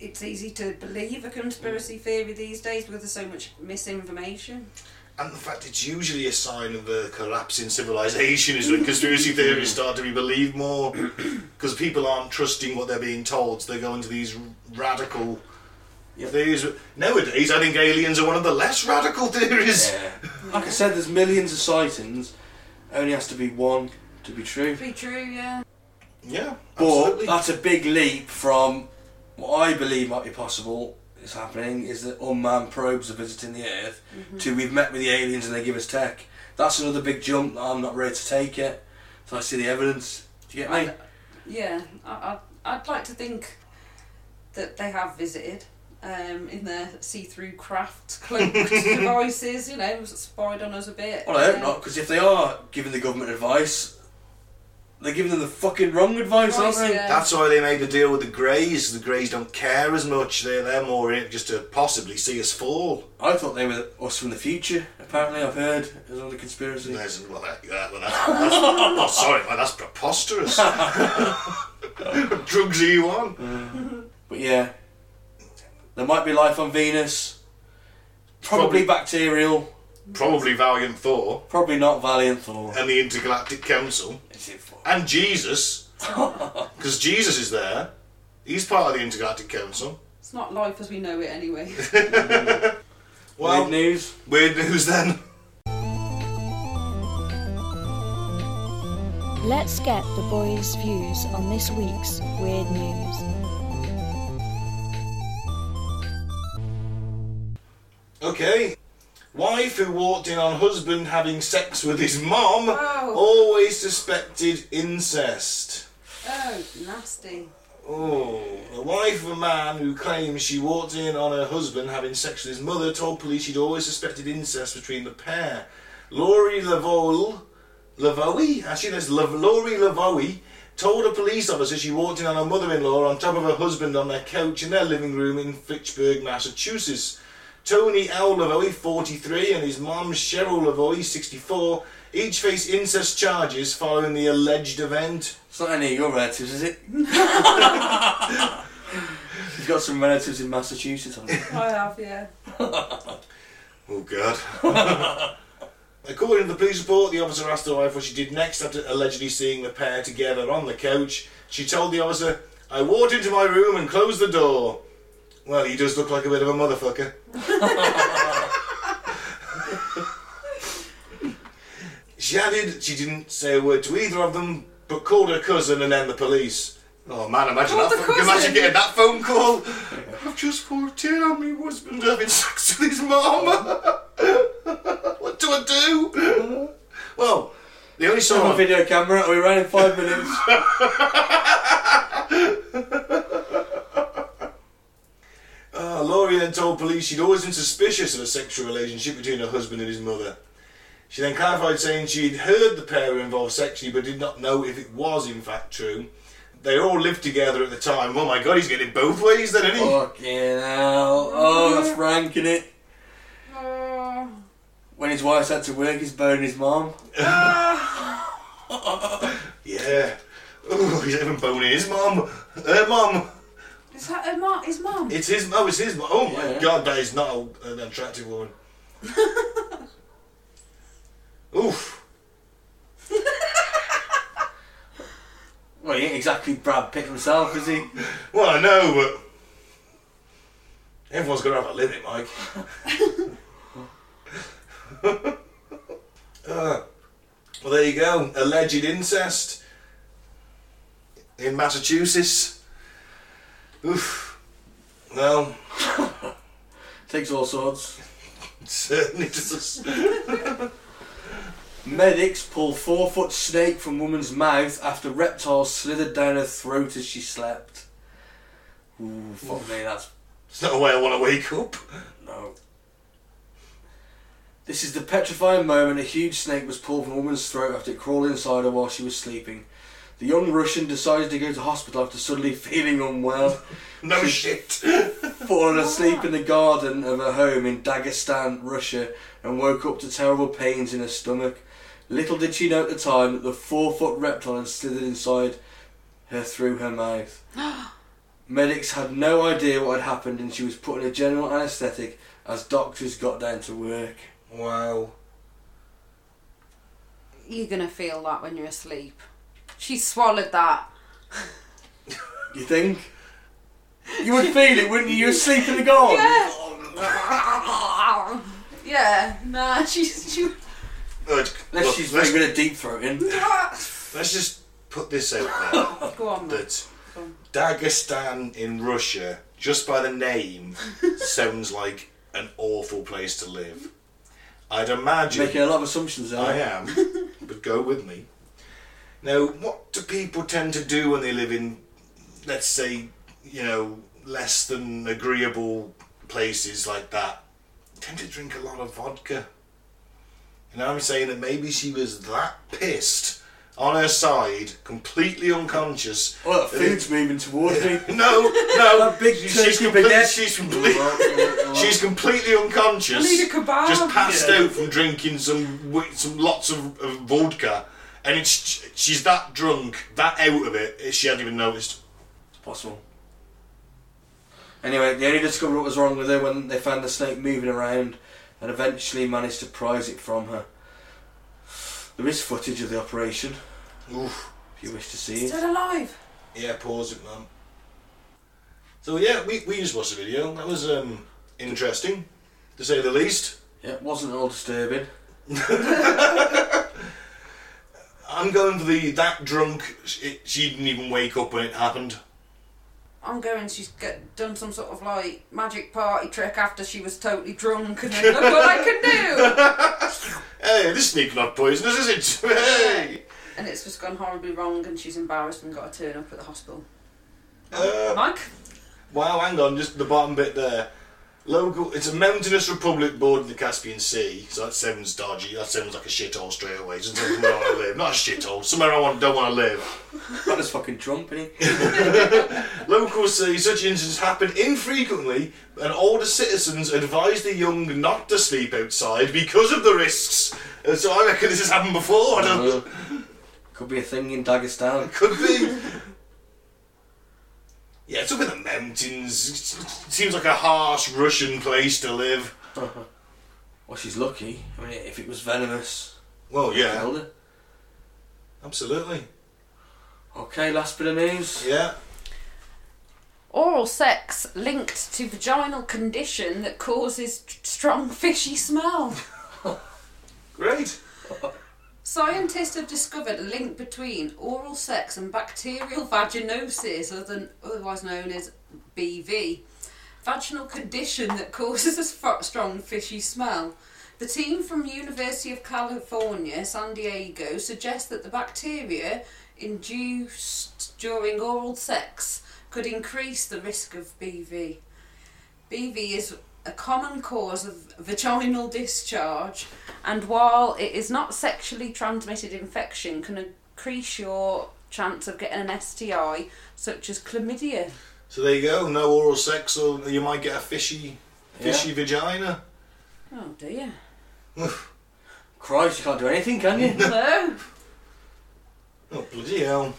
it's easy to believe a conspiracy theory these days because there's so much misinformation. And the fact it's usually a sign of a collapse in civilization is when conspiracy theories start to be believed more because people aren't trusting what they're being told, so they go into these radical Yep. theories. Nowadays, I think aliens are one of the less radical theories. Yeah. Like I said, there's millions of sightings. Only has to be one to be true. Be true, yeah. Yeah, But that's a big leap from what I believe might be possible is happening is that unmanned probes are visiting the Earth to we've met with the aliens and they give us tech. That's another big jump that I'm not ready to take it. So I see the evidence. Do you get me? I- yeah, I, I, I'd like to think that they have visited um, in their see-through craft cloaked devices, you know, spied on us a bit. Well, I hope not, because if they are giving the government advice, they're giving them the fucking wrong advice, aren't they? yeah. That's why they made the deal with the Greys. The Greys don't care as much. They're, they're more in it just to possibly see us fall. I thought they were us from the future. Apparently, I've heard there's another conspiracy. There's, well, that, that, well, that's, that's, oh, sorry, man, that's preposterous. what drugs are you on? But yeah, there might be life on Venus. Probably, Probably. bacterial. Probably Valiant Thor Probably not Valiant Thor. and the Intergalactic Council Is it Thor? and Jesus, because Jesus is there. He's part of the Intergalactic Council. It's not life as we know it anyway. Well, Weird news. weird news then. Let's get the boys' views on this week's weird news. Okay. Wife who walked in on husband having sex with his mom Oh. always suspected incest. oh, nasty. Oh, the wife of a man who claims she walked in on her husband having sex with his mother told police she'd always suspected incest between the pair. Laurie Lavoie, Lavoie, actually there's Lav- Laurie Lavoie, told a police officer she walked in on her mother-in-law on top of her husband on their couch in their living room in Fitchburg, Massachusetts. Tony L. Lavoie, 43, and his mum Cheryl Lavoie, 64, each face incest charges following the alleged event. It's not any of your relatives, is it? He's got some relatives in Massachusetts on. I have, yeah. Oh God. According to the police report, the officer asked the wife what she did next after allegedly seeing the pair together on the couch. She told the officer, I walked into my room and closed the door. Well, he does look like a bit of a motherfucker. she added she didn't say a word to either of them, but called her cousin and then the police. Oh man, imagine Called that. the phone- Imagine getting that phone call. I've just walked in on my husband having sex with his mum. what do I do? Well, the only Have a song. video camera. Are we running five minutes? Uh, Laurie then told police she'd always been suspicious of a sexual relationship between her husband and his mother. She then clarified saying she'd heard the pair were involved sexually but did not know if it was in fact true. They all lived together at the time. Oh my god, he's getting both ways then, isn't he? Fucking hell. Oh, that's ranking it. When his wife's had to work, he's boning his mom. Yeah. Oh, he's even boning his mom. Her mum. Is that her mom? His mom? It's his mum. Oh, it's his mum. Oh my Yeah. god, that is not a- an attractive woman. Oof. Well, he ain't exactly Brad Pitt himself, is he? Well, I know, but everyone's got to have a limit, Mike. uh, well, there you go. Alleged incest in Massachusetts. Oof. Well, Takes all sorts. it certainly does. Medics pull four foot snake from woman's mouth after reptile slithered down her throat as she slept. Ooh, fuck me, that's It's not a way I want to wake up. no. This is the petrifying moment a huge snake was pulled from a woman's throat after it crawled inside her while she was sleeping. The young Russian decided to go to hospital after suddenly feeling unwell. No shit. fallen asleep in the garden of her home in Dagestan, Russia, and woke up to terrible pains in her stomach. Little did she know at the time that the four foot reptile had slithered inside her through her mouth. Medics had no idea what had happened, and she was put in a general anaesthetic as doctors got down to work. Wow. You're gonna feel that when you're asleep. She swallowed that. You think? You would feel it, wouldn't you? You're asleep in the garden. yeah, nah, she's she. Look, Unless look, she's let's, very good at deep throating. let's just put this out there. Go on, that Go on. Dagestan in Russia, just by the name, sounds like an awful place to live. I'd imagine. Making a lot of assumptions there. I am, but go with me. Now, what do people tend to do when they live in, let's say, you know, less than agreeable places like that? Tend to drink a lot of vodka. And I'm saying that maybe she was that pissed on her side, completely unconscious. Oh, that food's moving towards me. No, no, That big she's, turkey she's, complete, baguette. she's, complete, she's completely unconscious. I need a kebab. Just passed Yeah. out from drinking some some lots of, of vodka, and it's she's that drunk, that out of it, she hadn't even noticed. It's possible. Anyway, they only discovered what was wrong with her when they found the snake moving around and eventually managed to prise it from her. There is footage of the operation Oof. if you wish to see it. Still alive. Yeah, pause it, man. So yeah, we, we just watched the video. That was um, interesting, to say the least. Yeah, it wasn't all disturbing. I'm going for the that drunk. She, she didn't even wake up when it happened. I'm going. She's get, done some sort of like magic party trick after she was totally drunk, and then look what I can do. Hey, this sneak not poisonous, is it? Hey. And it's just gone horribly wrong, and she's embarrassed and got to turn up at the hospital. Uh, Mike, wow, hang on, just the bottom bit there. Local. It's a mountainous republic bordering the Caspian Sea, so that sounds dodgy. That sounds like a shithole straight away. It doesn't where I want to live. Not a shithole. Somewhere I want, don't want to live. Got this fucking Trump in it. Locals say such incidents happen infrequently, and older citizens advise the young not to sleep outside because of the risks. And so I reckon this has happened before. I don't. Uh, could be a thing in Dagestan. Could be. Yeah, it's up in the mountains. It seems like a harsh Russian place to live. Well, she's lucky. I mean, if it was venomous, Well, yeah, killed her. absolutely. Okay, last bit of news. Yeah. oral sex linked to vaginal condition that causes strong fishy smell. Great. Scientists have discovered a link between oral sex and bacterial vaginosis, otherwise known as BV, vaginal condition that causes a strong fishy smell. The team from University of California, San Diego, suggests that the bacteria induced during oral sex could increase the risk of BV. BV is a common cause of vaginal discharge, and while it is not sexually transmitted infection, can increase your chance of getting an STI, such as chlamydia. So there you go. No oral sex, or you might get a fishy, fishy vagina. Oh dear. Christ, you can't do anything, can you? No. Oh bloody hell!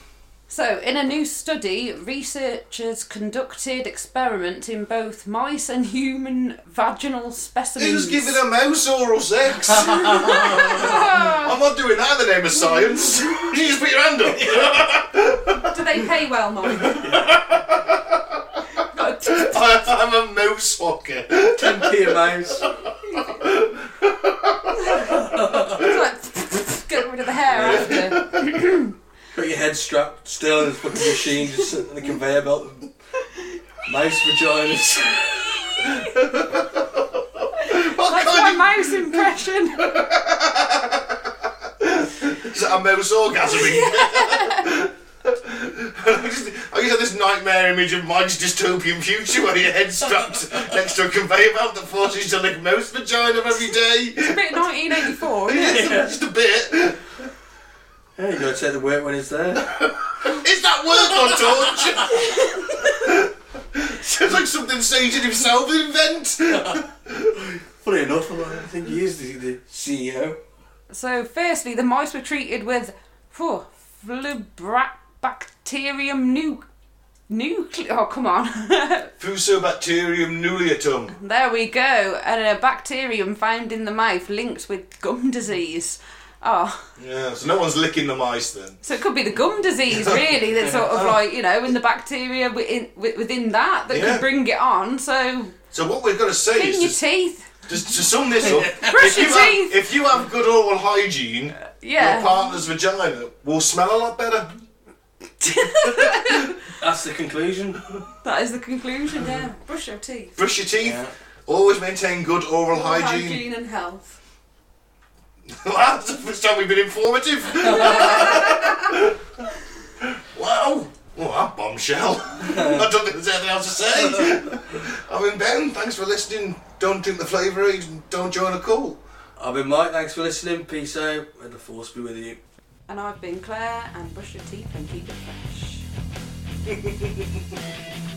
So, in a new study, researchers conducted experiments in both mice and human vaginal specimens. Who's giving a mouse oral sex? I'm not doing that in the name of science. you just put your hand up. Do they pay well, Mike? Got a- I, I'm a mouse fucker. 10p a mouse. it's like, get rid of the hair after. Got your head strapped still in this fucking machine, just sitting on the conveyor belt. Mouse vaginas. What That's kind my mouse impression. of is that a mouse orgasming? I just, I just have this nightmare image of Mike's dystopian future where your head's strapped next to a conveyor belt that forces you to lick mouse vagina every day. It's a bit 1984, isn't it? Just a bit. Yeah, you gotta take the work when it's there. Is that word on torture? Sounds like something Satan himself would invent. Funny enough, I think he is the, the CEO. So, firstly, the mice were treated with phew, Flubacterium nu- nucle. Oh, come on. Fusobacterium nucleatum. there we go. And a bacterium found in the mouth linked with gum disease. Oh, Yeah, so no one's licking the mice then. so it could be the gum disease, really, that's sort of like, you know, in the bacteria within, within that that Yeah. could bring it on. So, So what we've got to say clean your is, teeth. just, just to sum this up, Brush if your you, have, teeth. if you have good oral hygiene, uh, Yeah. your partner's vagina will smell a lot better. That's the conclusion. That is the conclusion, yeah. Brush your teeth. Brush your teeth. Yeah. Always maintain good oral hygiene. Hygiene and health. Wow, that's the first time we've been informative. wow. Oh, that bombshell. I don't think there's anything else to say. I've been Ben. Thanks for listening. Don't drink the flavour and don't join a call. I've been Mike, thanks for listening. Peace out. May the force be with you. And I've been Claire, and brush your teeth and keep it fresh.